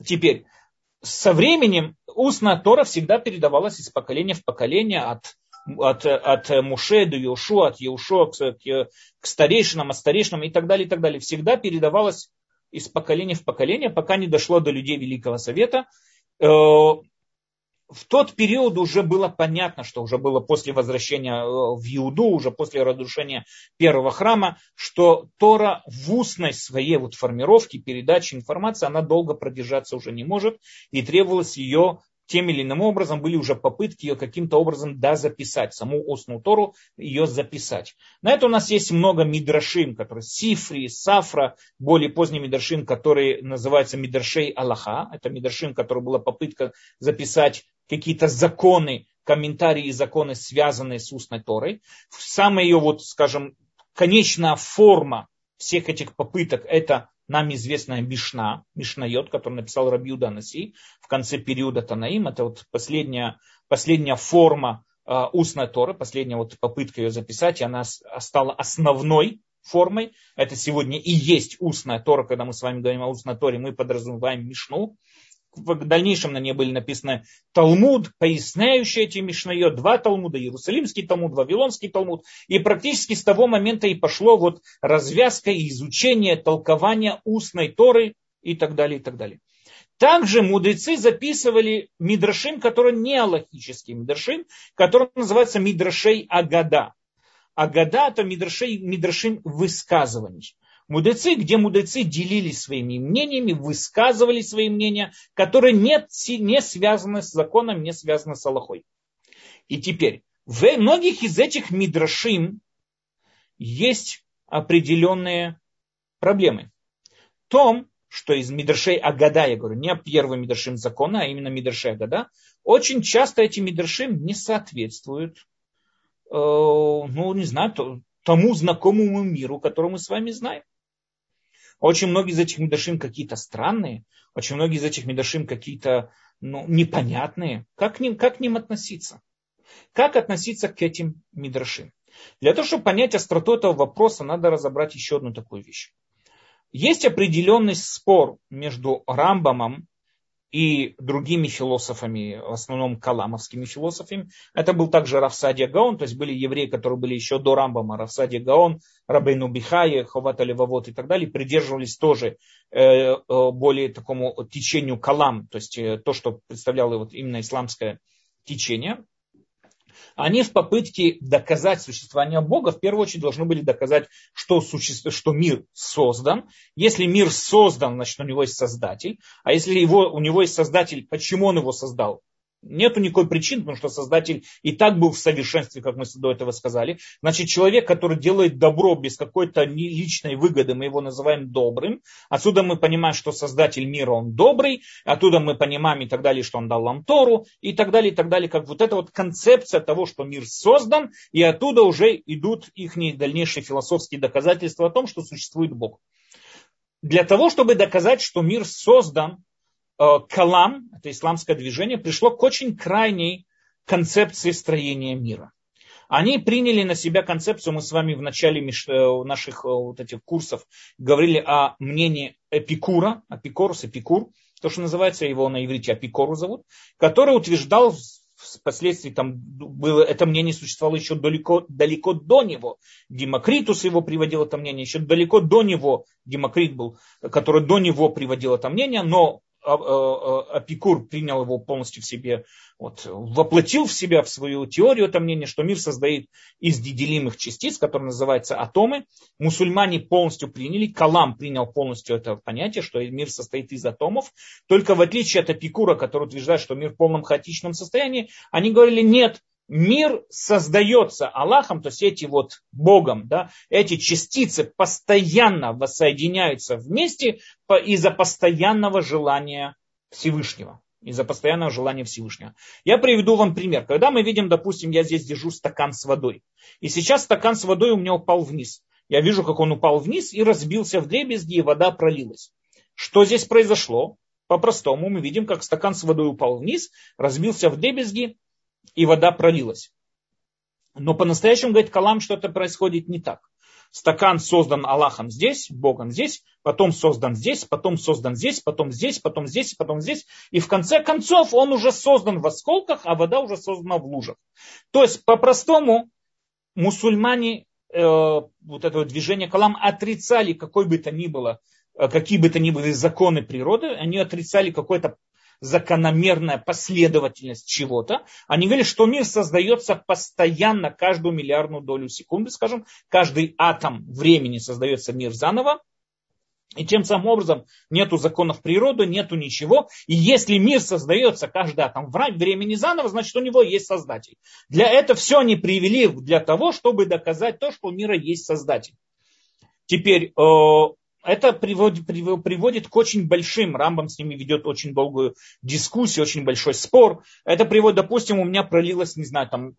Теперь, со временем устная Тора всегда передавалась из поколения в поколение от от, от Муше до Иошу, от Иошу к, к, к старейшинам, от старейшинам и так далее, и так далее. Всегда передавалась из поколения в поколение, пока не дошло до людей Великого Совета. В тот период уже было понятно, что уже было после возвращения э, в Иуду, уже после разрушения первого храма, что Тора в устной своей вот формировке, передаче информации, она долго продержаться уже не может, и требовалось ее тем или иным образом были уже попытки ее каким-то образом да записать, саму устную Тору ее записать. На это у нас есть много мидрашим, которые Сифри, Сафра, более поздний мидрашим, который называется мидрашей Аллаха. Это мидрашим, который была попытка записать какие-то законы, комментарии и законы, связанные с устной Торой. Самая ее, вот, скажем, конечная форма всех этих попыток – это нам известная Мишна, Мишнайот, который написал Рабиуда Наси в конце периода Танаим. Это вот последняя, последняя форма э, устной Торы, последняя вот попытка ее записать, и она стала основной формой. Это сегодня и есть устная Тора, когда мы с вами говорим о устной Торе, мы подразумеваем Мишну в дальнейшем на ней были написаны Талмуд, поясняющий эти Мишнайот, два Талмуда, Иерусалимский Талмуд, Вавилонский Талмуд. И практически с того момента и пошло вот развязка и изучение, толкования устной Торы и так далее, и так далее. Также мудрецы записывали мидрашим, который не аллахический мидрашим, который называется мидрашей Агада. Агада это мидрашей, мидрашим высказываний мудрецы, где мудрецы делились своими мнениями, высказывали свои мнения, которые не, не связаны с законом, не связаны с Аллахой. И теперь, в многих из этих мидрашим есть определенные проблемы. В том, что из мидрашей Агада, я говорю, не первый мидрашим закона, а именно мидрашей Агада, очень часто эти мидрашим не соответствуют, э, ну, не знаю, тому знакомому миру, который мы с вами знаем. Очень многие из этих медашим какие-то странные, очень многие из этих медашим какие-то ну, непонятные. Как к, ним, как к ним относиться? Как относиться к этим мидрашим? Для того, чтобы понять остроту этого вопроса, надо разобрать еще одну такую вещь. Есть определенный спор между Рамбамом и другими философами, в основном каламовскими философами. Это был также Рафсадия Гаон, то есть были евреи, которые были еще до Рамбама, Рафсадия Гаон, Рабейну Бихае, Ховата Левовод и так далее, придерживались тоже э, э, более такому течению калам, то есть э, то, что представляло вот именно исламское течение они в попытке доказать существование Бога, в первую очередь должны были доказать, что, суще... что мир создан. Если мир создан, значит у него есть создатель. А если его, у него есть создатель, почему он его создал? Нету никакой причины, потому что Создатель и так был в совершенстве, как мы до этого сказали. Значит, человек, который делает добро без какой-то личной выгоды, мы его называем добрым. Отсюда мы понимаем, что Создатель мира, он добрый. Оттуда мы понимаем и так далее, что он дал нам Тору. И так далее, и так далее. Как вот эта вот концепция того, что мир создан. И оттуда уже идут их дальнейшие философские доказательства о том, что существует Бог. Для того, чтобы доказать, что мир создан, Калам, это исламское движение, пришло к очень крайней концепции строения мира. Они приняли на себя концепцию, мы с вами в начале э, наших э, вот этих курсов говорили о мнении Эпикура, Апикорус, Эпикур, то, что называется, его на иврите Апикору зовут, который утверждал впоследствии там было, это мнение существовало еще далеко, далеко до него. Демокритус его приводил это мнение, еще далеко до него Демокрит был, который до него приводил это мнение, но Апикур принял его полностью в себе, вот, воплотил в себя в свою теорию это мнение, что мир создает из неделимых частиц, которые называются атомы. Мусульмане полностью приняли, Калам принял полностью это понятие, что мир состоит из атомов. Только в отличие от Апикура, который утверждает, что мир в полном хаотичном состоянии, они говорили, нет, мир создается Аллахом, то есть эти вот Богом, да, эти частицы постоянно воссоединяются вместе из-за постоянного желания Всевышнего. Из-за постоянного желания Всевышнего. Я приведу вам пример. Когда мы видим, допустим, я здесь держу стакан с водой. И сейчас стакан с водой у меня упал вниз. Я вижу, как он упал вниз и разбился в дребезги, и вода пролилась. Что здесь произошло? По-простому мы видим, как стакан с водой упал вниз, разбился в дребезги, и вода пролилась. Но по-настоящему, говорит Калам, что-то происходит не так. Стакан создан Аллахом здесь, Богом здесь, потом создан здесь, потом создан здесь, потом здесь, потом здесь, потом здесь. И в конце концов он уже создан в осколках, а вода уже создана в лужах. То есть по-простому мусульмане э, вот это движение Калам отрицали какой бы то ни было, э, какие бы то ни были законы природы, они отрицали какое-то закономерная последовательность чего-то. Они говорили, что мир создается постоянно, каждую миллиардную долю секунды, скажем, каждый атом времени создается мир заново. И тем самым образом нету законов природы, нету ничего. И если мир создается каждый атом времени заново, значит у него есть создатель. Для этого все они привели для того, чтобы доказать то, что у мира есть создатель. Теперь э, это приводит, приводит к очень большим, Рамбам с ними ведет очень долгую дискуссию, очень большой спор. Это приводит, допустим, у меня пролилось, не знаю, там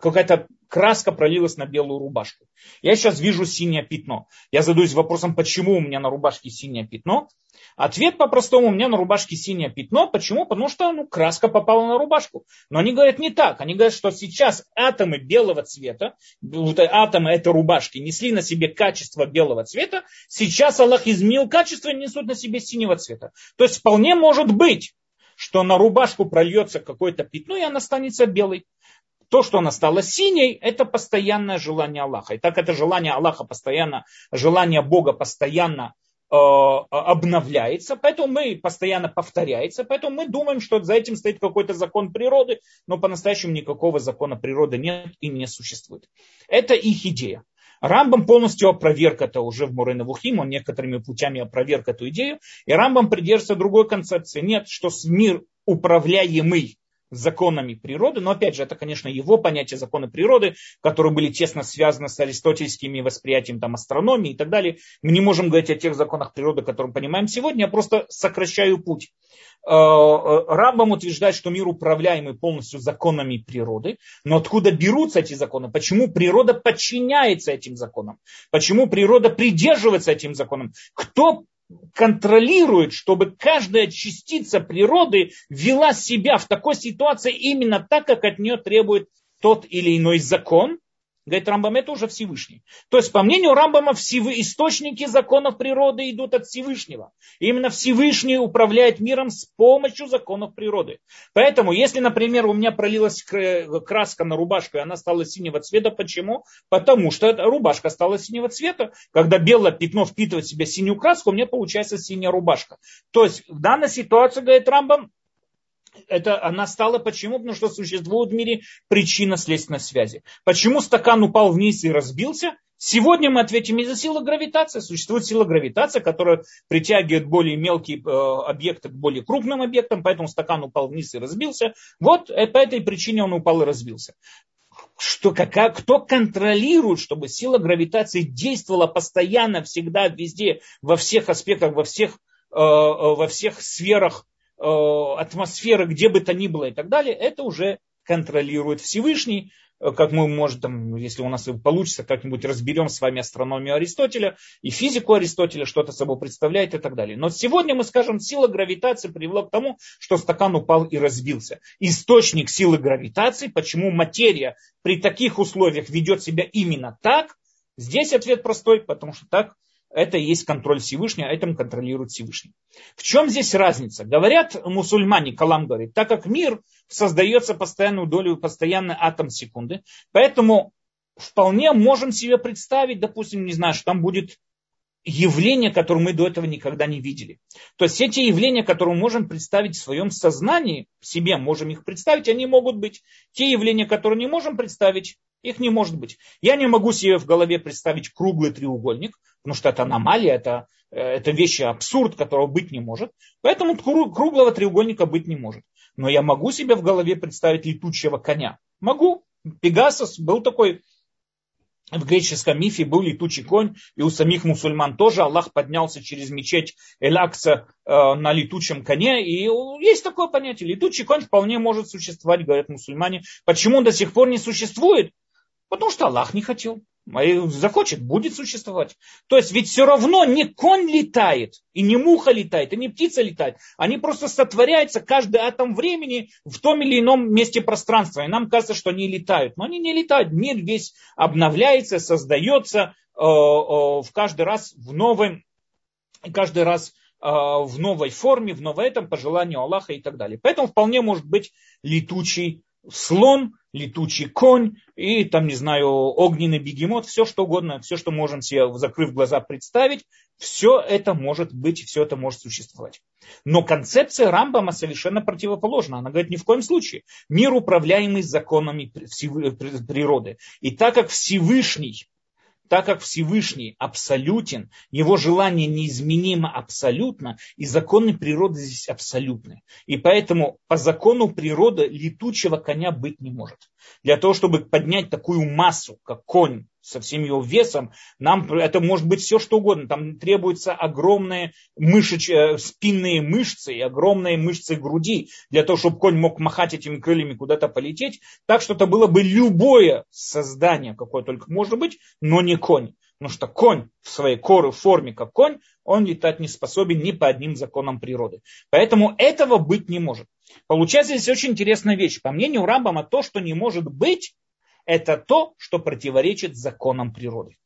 какая-то краска пролилась на белую рубашку. Я сейчас вижу синее пятно. Я задаюсь вопросом, почему у меня на рубашке синее пятно. Ответ по-простому, у меня на рубашке синее пятно. Почему? Потому что ну, краска попала на рубашку. Но они говорят не так. Они говорят, что сейчас атомы белого цвета, вот атомы этой рубашки несли на себе качество белого цвета. Сейчас Аллах изменил качество и несут на себе синего цвета. То есть вполне может быть, что на рубашку прольется какое-то пятно, и она останется белой то, что она стала синей, это постоянное желание Аллаха. И так это желание Аллаха постоянно, желание Бога постоянно э, обновляется, поэтому мы постоянно повторяется, поэтому мы думаем, что за этим стоит какой-то закон природы, но по-настоящему никакого закона природы нет и не существует. Это их идея. Рамбам полностью опроверг это уже в Мурена Вухим, он некоторыми путями опроверг эту идею, и Рамбам придерживается другой концепции. Нет, что мир управляемый законами природы, но опять же, это, конечно, его понятие законы природы, которые были тесно связаны с аристотельскими восприятием там, астрономии и так далее. Мы не можем говорить о тех законах природы, которые мы понимаем сегодня, я просто сокращаю путь. Э, э, Рамбам утверждает, что мир управляемый полностью законами природы, но откуда берутся эти законы? Почему природа подчиняется этим законам? Почему природа придерживается этим законам? Кто контролирует, чтобы каждая частица природы вела себя в такой ситуации именно так, как от нее требует тот или иной закон, Говорит Рамбам, это уже Всевышний. То есть, по мнению Рамбама, источники законов природы идут от Всевышнего. И именно Всевышний управляет миром с помощью законов природы. Поэтому, если, например, у меня пролилась краска на рубашку, и она стала синего цвета, почему? Потому что рубашка стала синего цвета. Когда белое пятно впитывает в себя синюю краску, у меня получается синяя рубашка. То есть, в данной ситуации, говорит Рамбам, это она стала почему? Потому что существует в мире причина следственной связи. Почему стакан упал вниз и разбился? Сегодня мы ответим из-за силы гравитации. Существует сила гравитации, которая притягивает более мелкие э, объекты к более крупным объектам, поэтому стакан упал вниз и разбился. Вот э, по этой причине он упал и разбился. Что, какая, кто контролирует, чтобы сила гравитации действовала постоянно, всегда, везде, во всех аспектах, во всех, э, во всех сферах атмосферы, где бы то ни было и так далее, это уже контролирует Всевышний. Э, как мы, может, там, если у нас получится, как-нибудь разберем с вами астрономию Аристотеля и физику Аристотеля, что это собой представляет и так далее. Но сегодня мы скажем, сила гравитации привела к тому, что стакан упал и разбился. Источник силы гравитации, почему материя при таких условиях ведет себя именно так, здесь ответ простой, потому что так это и есть контроль Всевышнего, а этим контролирует Всевышний. В чем здесь разница? Говорят мусульмане, Калам говорит, так как мир создается постоянную долю, постоянный атом секунды, поэтому вполне можем себе представить, допустим, не знаю, что там будет явление, которое мы до этого никогда не видели. То есть эти явления, которые мы можем представить в своем сознании, себе можем их представить, они могут быть. Те явления, которые не можем представить, их не может быть. Я не могу себе в голове представить круглый треугольник, потому что это аномалия, это, э, это вещи абсурд, которого быть не может. Поэтому круглого треугольника быть не может. Но я могу себе в голове представить летучего коня. Могу. Пегасос был такой в греческом мифе был летучий конь, и у самих мусульман тоже Аллах поднялся через мечеть Элакса э, на летучем коне. И есть такое понятие. Летучий конь вполне может существовать, говорят мусульмане. Почему он до сих пор не существует? Потому что Аллах не хотел. Захочет, будет существовать. То есть ведь все равно не конь летает, и не муха летает, и не птица летает. Они просто сотворяются каждый атом времени в том или ином месте пространства. И нам кажется, что они летают. Но они не летают. Мир весь обновляется, создается э, э, в каждый раз в новом, каждый раз э, в новой форме, в новом этом, по желанию Аллаха и так далее. Поэтому вполне может быть летучий слон, летучий конь и там, не знаю, огненный бегемот, все что угодно, все, что можем себе, закрыв глаза, представить, все это может быть, все это может существовать. Но концепция Рамбама совершенно противоположна. Она говорит, ни в коем случае. Мир управляемый законами природы. И так как Всевышний так как Всевышний абсолютен, его желание неизменимо абсолютно, и законы природы здесь абсолютны. И поэтому по закону природы летучего коня быть не может. Для того, чтобы поднять такую массу, как конь, со всем его весом, нам это может быть все что угодно. Там требуются огромные мышеч, э, спинные мышцы и огромные мышцы груди для того, чтобы конь мог махать этими крыльями куда-то полететь. Так что это было бы любое создание, какое только может быть, но не конь. Потому что конь в своей коры, форме, как конь, он летать не способен ни по одним законам природы. Поэтому этого быть не может. Получается здесь очень интересная вещь. По мнению Рамбама, то, что не может быть, это то, что противоречит законам природы.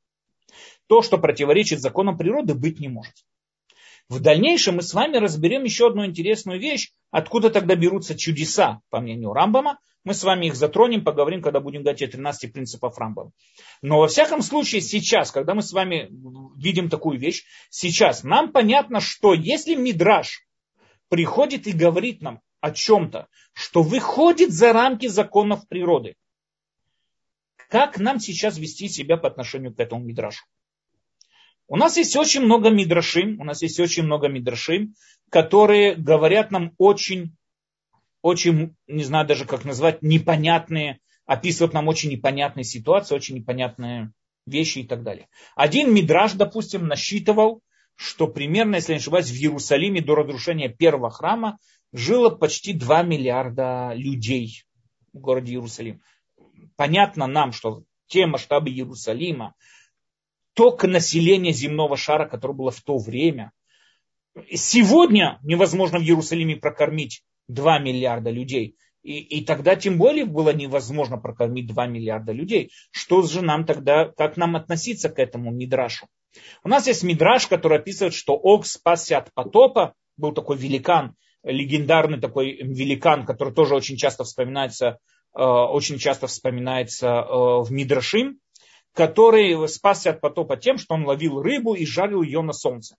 То, что противоречит законам природы, быть не может. В дальнейшем мы с вами разберем еще одну интересную вещь, откуда тогда берутся чудеса, по мнению Рамбама. Мы с вами их затронем, поговорим, когда будем говорить о 13 принципах Рамбама. Но во всяком случае сейчас, когда мы с вами видим такую вещь, сейчас нам понятно, что если Мидраш приходит и говорит нам о чем-то, что выходит за рамки законов природы, как нам сейчас вести себя по отношению к этому мидрашу. У нас есть очень много мидрашим, у нас есть очень много мидрашим, которые говорят нам очень, очень, не знаю даже как назвать, непонятные, описывают нам очень непонятные ситуации, очень непонятные вещи и так далее. Один мидраш, допустим, насчитывал, что примерно, если не ошибаюсь, в Иерусалиме до разрушения первого храма жило почти 2 миллиарда людей в городе Иерусалим понятно нам, что те масштабы Иерусалима, только население земного шара, которое было в то время, сегодня невозможно в Иерусалиме прокормить 2 миллиарда людей. И, и тогда тем более было невозможно прокормить 2 миллиарда людей. Что же нам тогда, как нам относиться к этому мидрашу? У нас есть мидраш, который описывает, что Ог спасся от потопа, был такой великан, легендарный такой великан, который тоже очень часто вспоминается очень часто вспоминается э, в Мидрашим, который спасся от потопа тем, что он ловил рыбу и жарил ее на солнце.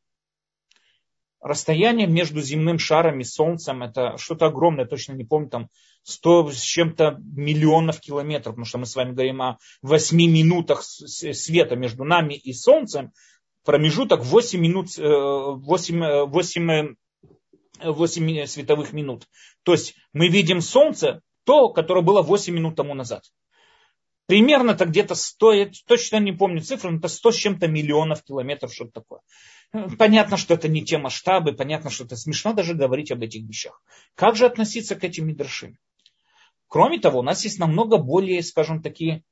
Расстояние между земным шаром и солнцем это что-то огромное, точно не помню, там 100 с чем-то миллионов километров, потому что мы с вами говорим о 8 минутах света между нами и Солнцем, промежуток 8 минут, 8, 8, 8 световых минут. То есть мы видим Солнце, то, которое было 8 минут тому назад. Примерно это где-то стоит, точно не помню цифру, но это 100 с чем-то миллионов километров, что-то такое. Понятно, что это не те масштабы, понятно, что это смешно даже говорить об этих вещах. Как же относиться к этим мидрашим? Кроме того, у нас есть намного более, скажем, такие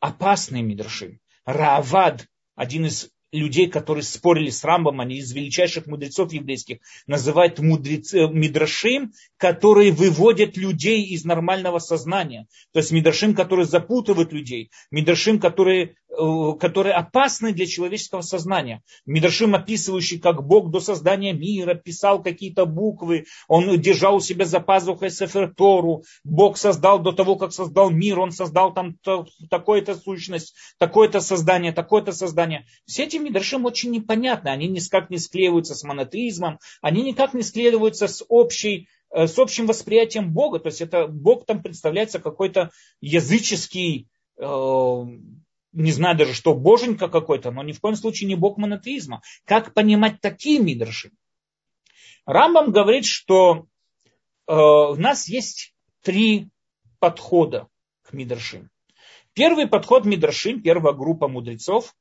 опасные мидрашим. Раавад, один из людей, которые спорили с Рамбом, они из величайших мудрецов еврейских, называют мудрец, э, мидрашим, которые выводят людей из нормального сознания. То есть мидрашим, которые запутывают людей, мидрашим, которые которые опасны для человеческого сознания. Мидрашим, описывающий, как Бог до создания мира писал какие-то буквы, он держал у себя за пазухой Сефер Тору, Бог создал до того, как создал мир, он создал там такое-то сущность, такое-то создание, такое-то создание. Все эти Мидрашим очень непонятны, они никак не склеиваются с монотеизмом, они никак не склеиваются с общей э, с общим восприятием Бога. То есть это Бог там представляется какой-то языческий э, не знаю даже, что боженька какой-то, но ни в коем случае не бог монотеизма. Как понимать такие мидрши? Рамбам говорит, что э, у нас есть три подхода к мидршим. Первый подход мидршим, первая группа мудрецов,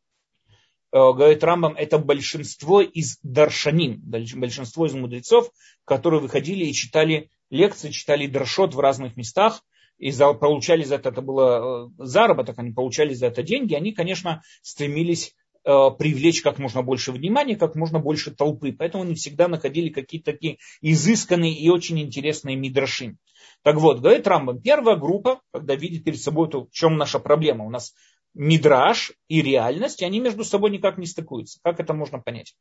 э, говорит Рамбам, это большинство из даршанин, большинство из мудрецов, которые выходили и читали лекции, читали даршот в разных местах, и за, получали за это, это было э, заработок, они получали за это деньги, они, конечно, стремились э, привлечь как можно больше внимания, как можно больше толпы. Поэтому они всегда находили какие-то такие изысканные и очень интересные мидраши. Так вот, говорит Рамбам, первая группа, когда видит перед собой, то в чем наша проблема? У нас мидраж и реальность, и они между собой никак не стыкуются. Как это можно понять?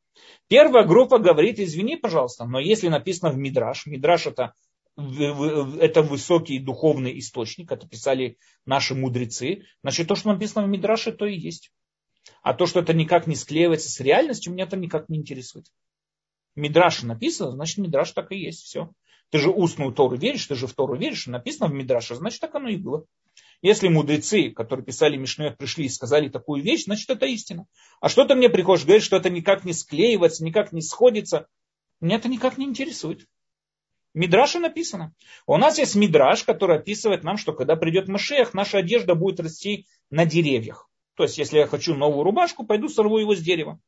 Первая группа говорит, извини, пожалуйста, но если написано в мидраж, мидраж это это высокий духовный источник, это писали наши мудрецы, значит, то, что написано в Мидраше, то и есть. А то, что это никак не склеивается с реальностью, меня это никак не интересует. Мидраш написано, значит, Мидраш так и есть. Все. Ты же устную Тору веришь, ты же в Тору веришь, написано в Мидраше, значит, так оно и было. Если мудрецы, которые писали Мишнет, пришли и сказали такую вещь, значит, это истина. А что ты мне приходишь говорить, что это никак не склеивается, никак не сходится? Меня это никак не интересует. Мидраше написано. У нас есть мидраш, который описывает нам, что когда придет Машех, наша одежда будет расти на деревьях. То есть, если я хочу новую рубашку, пойду сорву его с дерева.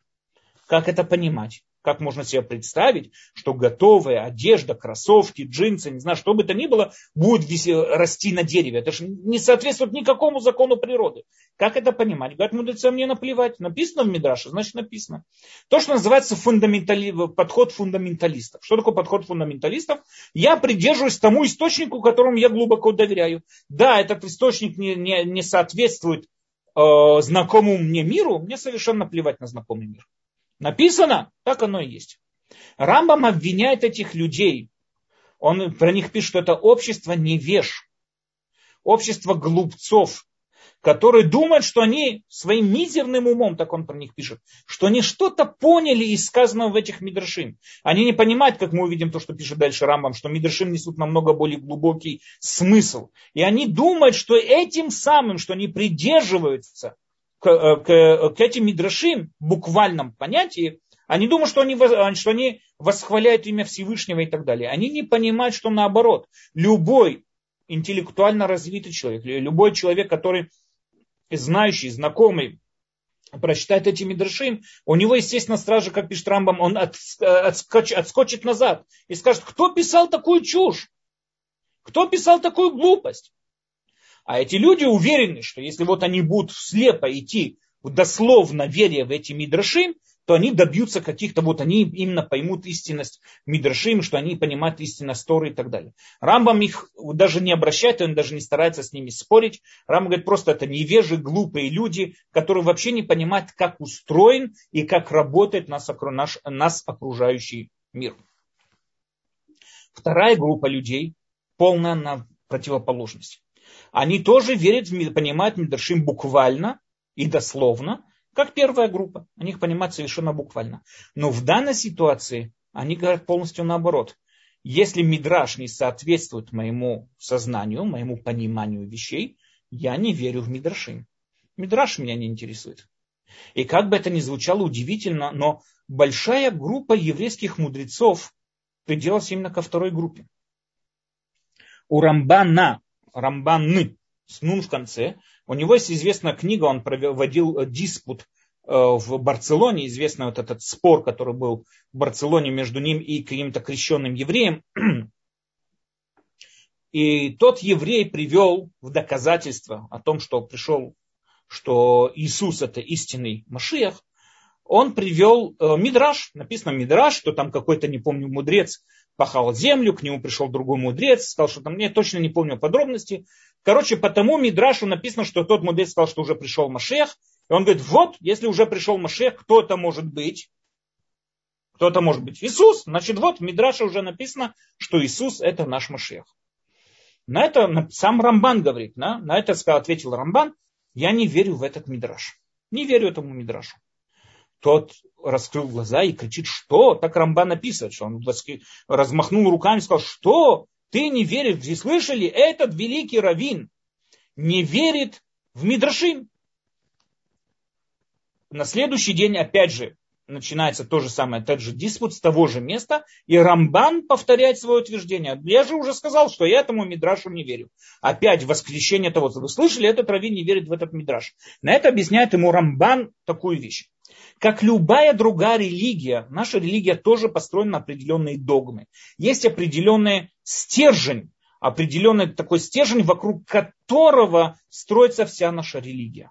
Как это понимать? Как можно себе представить, что готовая одежда, кроссовки, джинсы, не знаю, что бы то ни было, будет расти на дереве. Это же не соответствует никакому закону природы. Как это понимать? Говорят, мудрецы, мне наплевать. Написано в Мидраше, значит написано. То, что называется фундаментали... подход фундаменталистов. Что такое подход фундаменталистов? Я придерживаюсь тому источнику, которому я глубоко доверяю. Да, этот источник не, не, не соответствует э, знакомому мне миру, мне совершенно плевать на знакомый мир. Написано, так оно и есть. Рамбам обвиняет этих людей. Он про них пишет, что это общество невеж, общество глупцов, которые думают, что они своим мизерным умом, так он про них пишет, что они что-то поняли из сказанного в этих мидрашим. Они не понимают, как мы увидим то, что пишет дальше Рамбам, что мидрашим несут намного более глубокий смысл. И они думают, что этим самым, что они придерживаются к, э, к, к этим мидрашим, в буквальном понятии, они думают, что они, что они восхваляют имя Всевышнего и так далее. Они не понимают, что наоборот, любой интеллектуально развитый человек, любой человек, который знающий, знакомый, прочитает эти мидрашим, у него, естественно, стража, как пишет Рамбам, он отскоч, отскочит назад и скажет, кто писал такую чушь? Кто писал такую глупость? А эти люди уверены, что если вот они будут слепо идти дословно веря в эти мидрашим, то они добьются каких-то, вот они именно поймут истинность Мидрашим, что они понимают истинность Торы и так далее. Рамбам их даже не обращает, он даже не старается с ними спорить. Рамбам говорит, просто это невежи, глупые люди, которые вообще не понимают, как устроен и как работает нас, наш, нас окружающий мир. Вторая группа людей, полная на противоположность. Они тоже верят, понимают Мидрашим буквально и дословно, как первая группа. Они их понимают совершенно буквально. Но в данной ситуации они говорят полностью наоборот. если мидраш не соответствует моему сознанию, моему пониманию вещей, я не верю в мидраши. Мидраш меня не интересует. И как бы это ни звучало удивительно, но большая группа еврейских мудрецов приделась именно ко второй группе. У Рамбана, Рамбаны, с нун в конце, у него есть известная книга, он проводил э, диспут э, в Барселоне, известный вот этот спор, который был в Барселоне между ним и каким-то крещенным евреем. И тот еврей привел в доказательство о том, что пришел, что Иисус это истинный Машиах, он привел э, Мидраш, написано Мидраш, что там какой-то, не помню, мудрец пахал землю, к нему пришел другой мудрец, сказал, что там, я точно не помню подробности. Короче, по тому Мидрашу написано, что тот мудрец сказал, что уже пришел Машех. И он говорит, вот, если уже пришел Машех, кто это может быть? Кто это может быть? Иисус. Значит, вот в Мидраше уже написано, что Иисус это наш Машех. На это сам Рамбан говорит, на, на это ответил Рамбан, я не верю в этот Мидраш. Не верю этому Мидрашу тот раскрыл глаза и кричит, что? Так Рамбан написано, что он размахнул руками и сказал, что? Ты не веришь? Вы слышали? Этот великий раввин не верит в Мидрашим. На следующий день, опять же, начинается то же самое, тот же диспут с того же места, и Рамбан повторяет свое утверждение. Я же уже сказал, что я этому Мидрашу не верю. Опять восклицание того, вы слышали, этот раввин не верит в этот Мидраш. На это объясняет ему Рамбан такую вещь. Как любая другая религия, наша религия тоже построена на определенные догмы. Есть определенный стержень, определенный такой стержень, вокруг которого строится вся наша религия.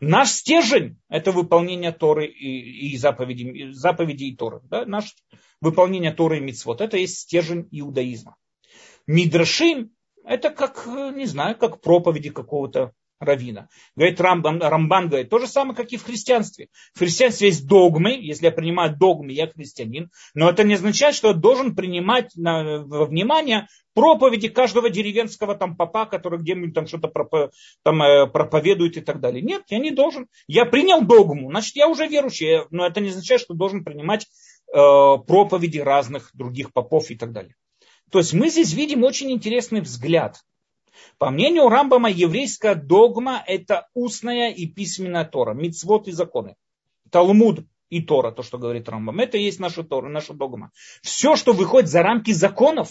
Наш стержень – это выполнение Торы и, и заповедей, заповедей Торы. Да? Наш выполнение Торы и Мицвод – это есть стержень иудаизма. Мидрашим – это как, не знаю, как проповеди какого-то равина. Говорит Рамбан, Рамбан говорит, то же самое, как и в христианстве. В христианстве есть догмы, если я принимаю догмы, я христианин, но это не означает, что я должен принимать на, во внимание проповеди каждого деревенского там папа, который где-нибудь там что-то пропо, там, э, проповедует и так далее. Нет, я не должен. Я принял догму, значит, я уже верующий, но это не означает, что должен принимать э, проповеди разных других попов и так далее. То есть мы здесь видим очень интересный взгляд по мнению Рамбама, еврейская догма – это устная и письменная Тора, мицвод и законы. Талмуд и Тора, то, что говорит Рамбам. Это и есть наша Тора, наша догма. Все, что выходит за рамки законов,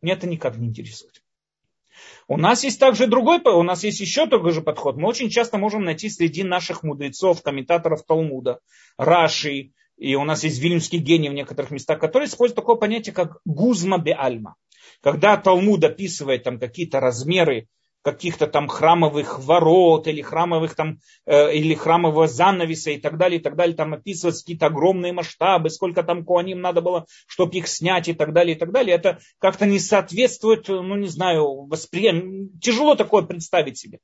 меня это никак не интересует. У нас есть также другой, у нас есть еще такой же подход. Мы очень часто можем найти среди наших мудрецов, комментаторов Талмуда, Раши, и у нас есть вильнюсский гений в некоторых местах, которые используют такое понятие, как гузма бе альма. Когда Талмуд описывает там какие-то размеры каких-то там храмовых ворот или храмовых там э, или храмового занавеса и так далее, и так далее, там описываются какие-то огромные масштабы, сколько там куаним надо было, чтобы их снять и так далее, и так далее. Это как-то не соответствует, ну не знаю, восприятию. Тяжело такое представить себе.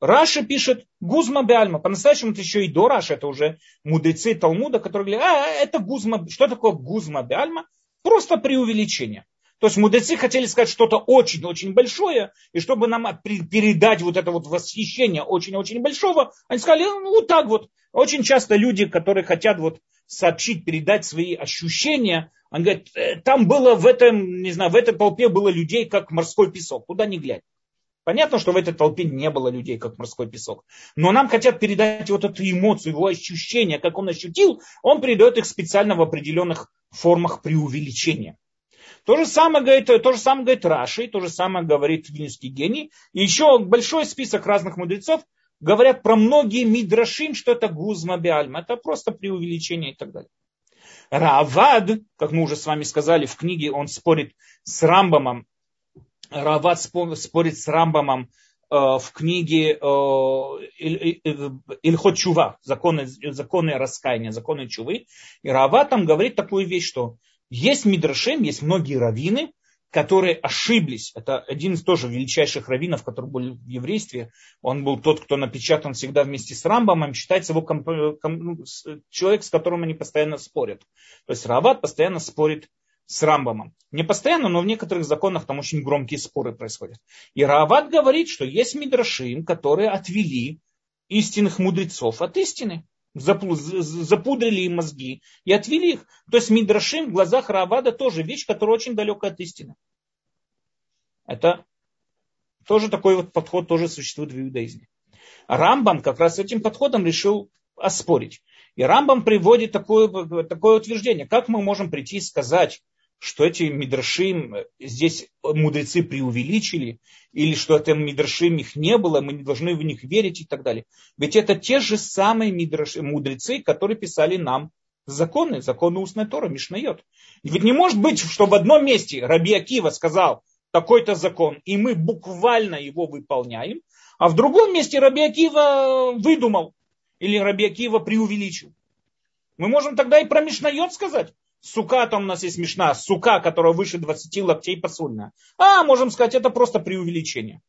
Раша пишет Гузма Беальма. По-настоящему это еще и до Раши, это уже мудрецы Талмуда, которые говорят, а, это Гузма, что такое Гузма Беальма? Просто преувеличение. То есть мудрецы хотели сказать что-то очень-очень большое, и чтобы нам передать вот это вот восхищение очень-очень большого, они сказали, ну вот так вот. Очень часто люди, которые хотят вот сообщить, передать свои ощущения, они говорят, «Э, там было в этом, не знаю, в этой толпе было людей, как морской песок, куда ни глянь. Понятно, что в этой толпе не было людей, как морской песок. Но нам хотят передать вот эту эмоцию, его ощущения, как он ощутил, он передает их специально в определенных формах преувеличения. То же самое говорит, то же самое говорит Раши, то же самое говорит Вильнюсский гений. И еще большой список разных мудрецов говорят про многие мидрашим, что это гузма биальма. Это просто преувеличение и так далее. Равад, как мы уже с вами сказали, в книге он спорит с Рамбамом. Равад спорит с Рамбамом э, в книге э, Ильхот Чува, законы, законы раскаяния, законы Чувы. И Равад там говорит такую вещь, что есть Мидрашем, есть многие раввины, которые ошиблись. Это один из тоже величайших раввинов, который был в еврействе. Он был тот, кто напечатан всегда вместе с Рамбамом. Считается его комп... Комп... Ну, человек, с которым они постоянно спорят. То есть Рават постоянно спорит с Рамбамом. Не постоянно, но в некоторых законах там очень громкие споры происходят. И Рават говорит, что есть мидрашим, которые отвели истинных мудрецов от истины. Запудрили им мозги и отвели их. То есть Мидрашим в глазах Равада тоже вещь, которая очень далека от истины. Это тоже такой вот подход тоже существует в иудаизме. Рамбам как раз этим подходом решил оспорить. И Рамбам приводит такое, такое утверждение. Как мы можем прийти и сказать, что эти мидрашим здесь мудрецы преувеличили, или что это мидрашим их не было, мы не должны в них верить и так далее. Ведь это те же самые мидраши, мудрецы, которые писали нам законы, законы устной Торы, Мишнает. Ведь не может быть, что в одном месте Раби Акива сказал такой-то закон, и мы буквально его выполняем, а в другом месте Раби Акива выдумал, или Раби Акива преувеличил. Мы можем тогда и про Мишнает сказать. Сука, там у нас есть смешна, сука, которая выше 20 локтей посульная. А, можем сказать, это просто преувеличение.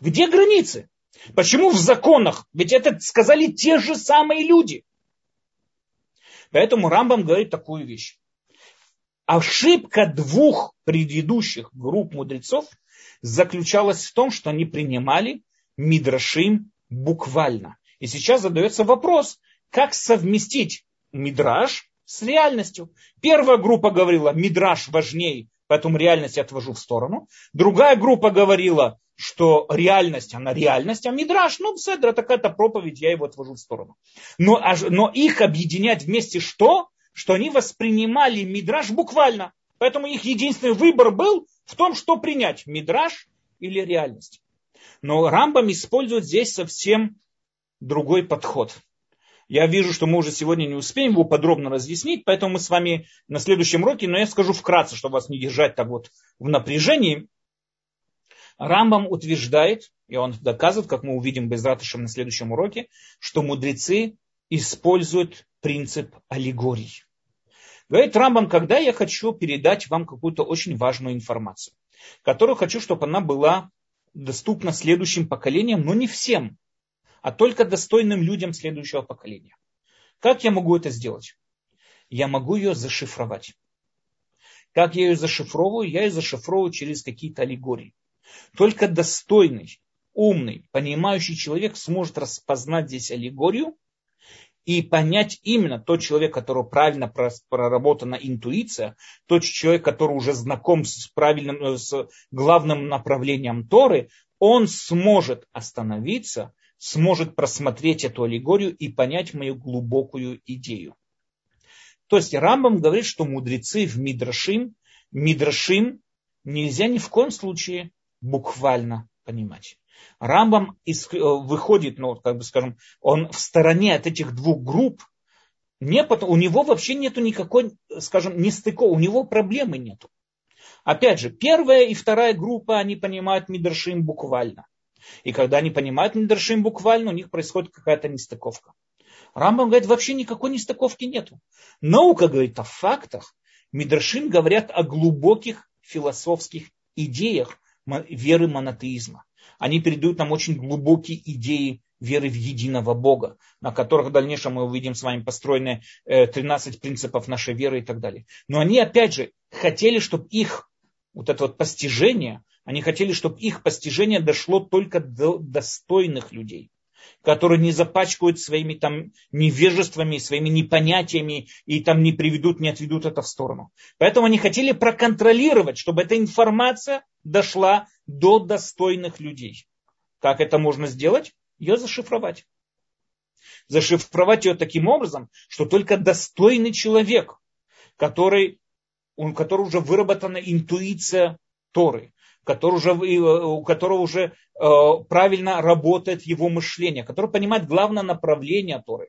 Где границы? Почему в законах? Ведь это сказали те же самые люди. Поэтому Рамбам говорит такую вещь. Ошибка двух предыдущих групп мудрецов заключалась в том, что они принимали Мидрашим буквально. И сейчас задается вопрос, как совместить Мидраш с реальностью. Первая группа говорила, Мидраш важнее, поэтому реальность я отвожу в сторону. Другая группа говорила, что реальность, она реальность, а Мидраш, ну, Седра, это какая-то проповедь, я его отвожу в сторону. Но, но их объединять вместе что? Что они воспринимали Мидраш буквально. Поэтому их единственный выбор был в том, что принять, Мидраш или реальность. Но Рамбам использует здесь совсем другой подход. Я вижу, что мы уже сегодня не успеем его подробно разъяснить, поэтому мы с вами на следующем уроке, но я скажу вкратце, чтобы вас не держать так вот в напряжении. Рамбам утверждает, и он доказывает, как мы увидим без ратышем на следующем уроке, что мудрецы используют принцип аллегорий. Говорит Рамбам, когда я хочу передать вам какую-то очень важную информацию, которую хочу, чтобы она была доступна следующим поколениям, но не всем, а только достойным людям следующего поколения. Как я могу это сделать? Я могу ее зашифровать. Как я ее зашифровываю? Я ее зашифровываю через какие-то аллегории. Только достойный, умный, понимающий человек сможет распознать здесь аллегорию и понять именно тот человек, которого правильно проработана интуиция, тот человек, который уже знаком с правильным, э, с главным направлением Торы, он сможет остановиться, сможет просмотреть эту аллегорию и понять мою глубокую идею. То есть Рамбам говорит, что мудрецы в Мидрашим, Мидрашим нельзя ни в коем случае буквально понимать. Рамбам э, выходит, ну, как бы скажем, он в стороне от этих двух групп, не потому, у него вообще нету никакой, скажем, не нестыков, у него проблемы нету. Опять же, первая и вторая группа, они понимают Мидршим буквально. И когда они понимают Мидршим буквально, у них происходит какая-то нестыковка. Рамбам говорит, вообще никакой нестыковки нету. Наука говорит о фактах. Мидршим говорят о глубоких философских идеях веры монотеизма они передают нам очень глубокие идеи веры в единого Бога, на которых в дальнейшем мы увидим с вами построены 13 э, принципов нашей веры и так далее. Но они, опять же, хотели, чтобы их вот это вот постижение, они хотели, чтобы их постижение дошло только до достойных людей, которые не запачкают своими там невежествами, своими непонятиями и там не приведут, не отведут это в сторону. Поэтому они хотели проконтролировать, чтобы эта информация дошла до достойных людей. Как это можно сделать? Ее зашифровать. Зашифровать ее таким образом, что только достойный человек, который, у которого уже выработана интуиция Торы, который уже, у которого уже э, правильно работает его мышление, который понимает главное направление Торы.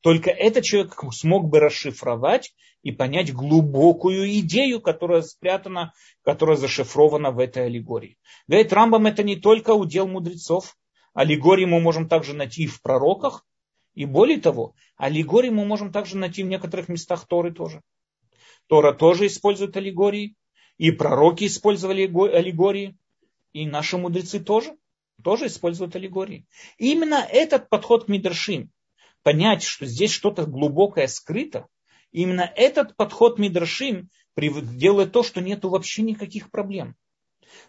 Только этот человек смог бы расшифровать и понять глубокую идею, которая спрятана, которая зашифрована в этой аллегории. Говорит, Рамбам это не только удел мудрецов. Аллегории мы можем также найти в пророках. И более того, аллегории мы можем также найти в некоторых местах Торы тоже. Тора тоже использует аллегории. И пророки использовали аллегории. И наши мудрецы тоже, тоже используют аллегории. И именно этот подход к Мидршим, понять, что здесь что-то глубокое скрыто, именно этот подход Мидрашим делает то, что нету вообще никаких проблем.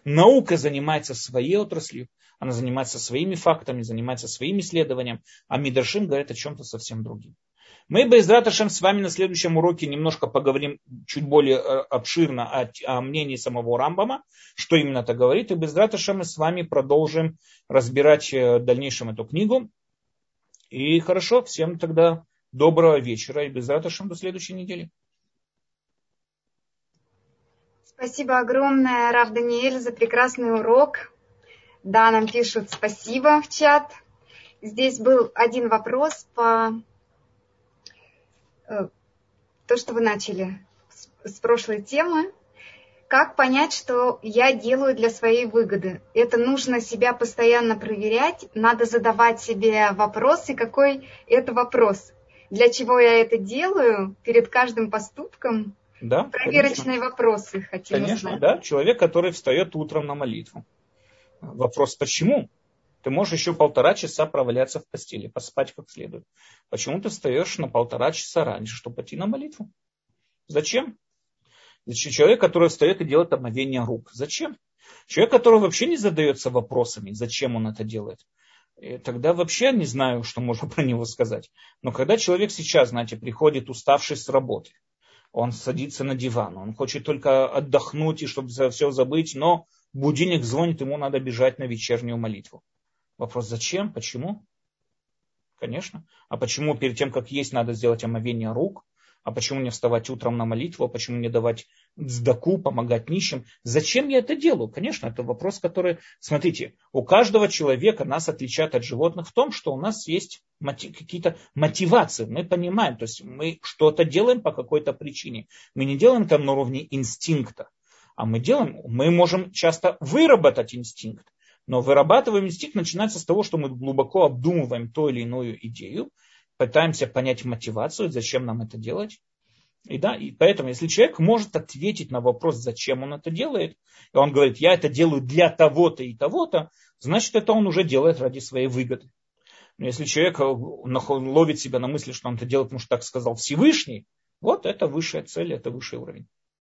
Наука занимается своей отраслью, она занимается своими фактами, занимается своим исследованием, а Мидрашим говорит о чем-то совсем другим. Мы, Байзрат Ашем, с вами на следующем уроке немножко поговорим чуть более э, обширно о, о мнении самого Рамбама, что именно это говорит. И Байзрат Ашем мы с вами продолжим разбирать э, в дальнейшем эту книгу. И хорошо, всем тогда доброго вечера и Байзрат Ашем до следующей недели. Спасибо огромное, Рав Даниэль, за прекрасный урок. Да, нам пишут спасибо в чат. Здесь был один вопрос по то, что вы начали с прошлой темы, как понять, что я делаю для своей выгоды? Это нужно себя постоянно проверять, надо задавать себе вопросы, какой это вопрос. Для чего я это делаю перед каждым поступком? Да, Проверочные конечно. вопросы хотим Конечно, узнать. да. Человек, который встает утром на молитву. Вопрос, почему? Ты можешь еще полтора часа проваляться в постели, поспать как следует. Почему ты встаешь на полтора часа раньше, чтобы пойти на молитву? Зачем? Значит, человек, который встает и делает омовение рук. Зачем? Человек, который вообще не задается вопросами, зачем он это делает. И тогда вообще не знаю, что можно про него сказать. Но когда человек сейчас, знаете, приходит уставший с работы, он садится на диван, он хочет только отдохнуть и чтобы все забыть, но будильник звонит, ему надо бежать на вечернюю молитву. Вопрос, зачем, почему? Конечно. А почему перед тем, как есть, надо сделать омовение рук? А почему не вставать утром на молитву? А почему не давать сдаку, помогать нищим? Зачем я это делаю? Конечно, это вопрос, который... Смотрите, у каждого человека нас отличает от животных в том, что у нас есть мотив, какие-то мотивации. Мы понимаем, то есть мы что-то делаем по какой-то причине. Мы не делаем это на уровне инстинкта. А мы делаем, мы можем часто выработать инстинкт. Но вырабатываем инстинкт начинается с того, что мы глубоко обдумываем ту или иную идею, пытаемся понять мотивацию, зачем нам это делать. И да, и поэтому, если человек может ответить на вопрос, зачем он это делает, и он говорит, я это делаю для того-то и того-то, значит, это он уже делает ради своей выгоды. Но если человек э, ловит себя на мысли, что он это делает, потому что так сказал Всевышний, вот это высшая цель, это высший уровень.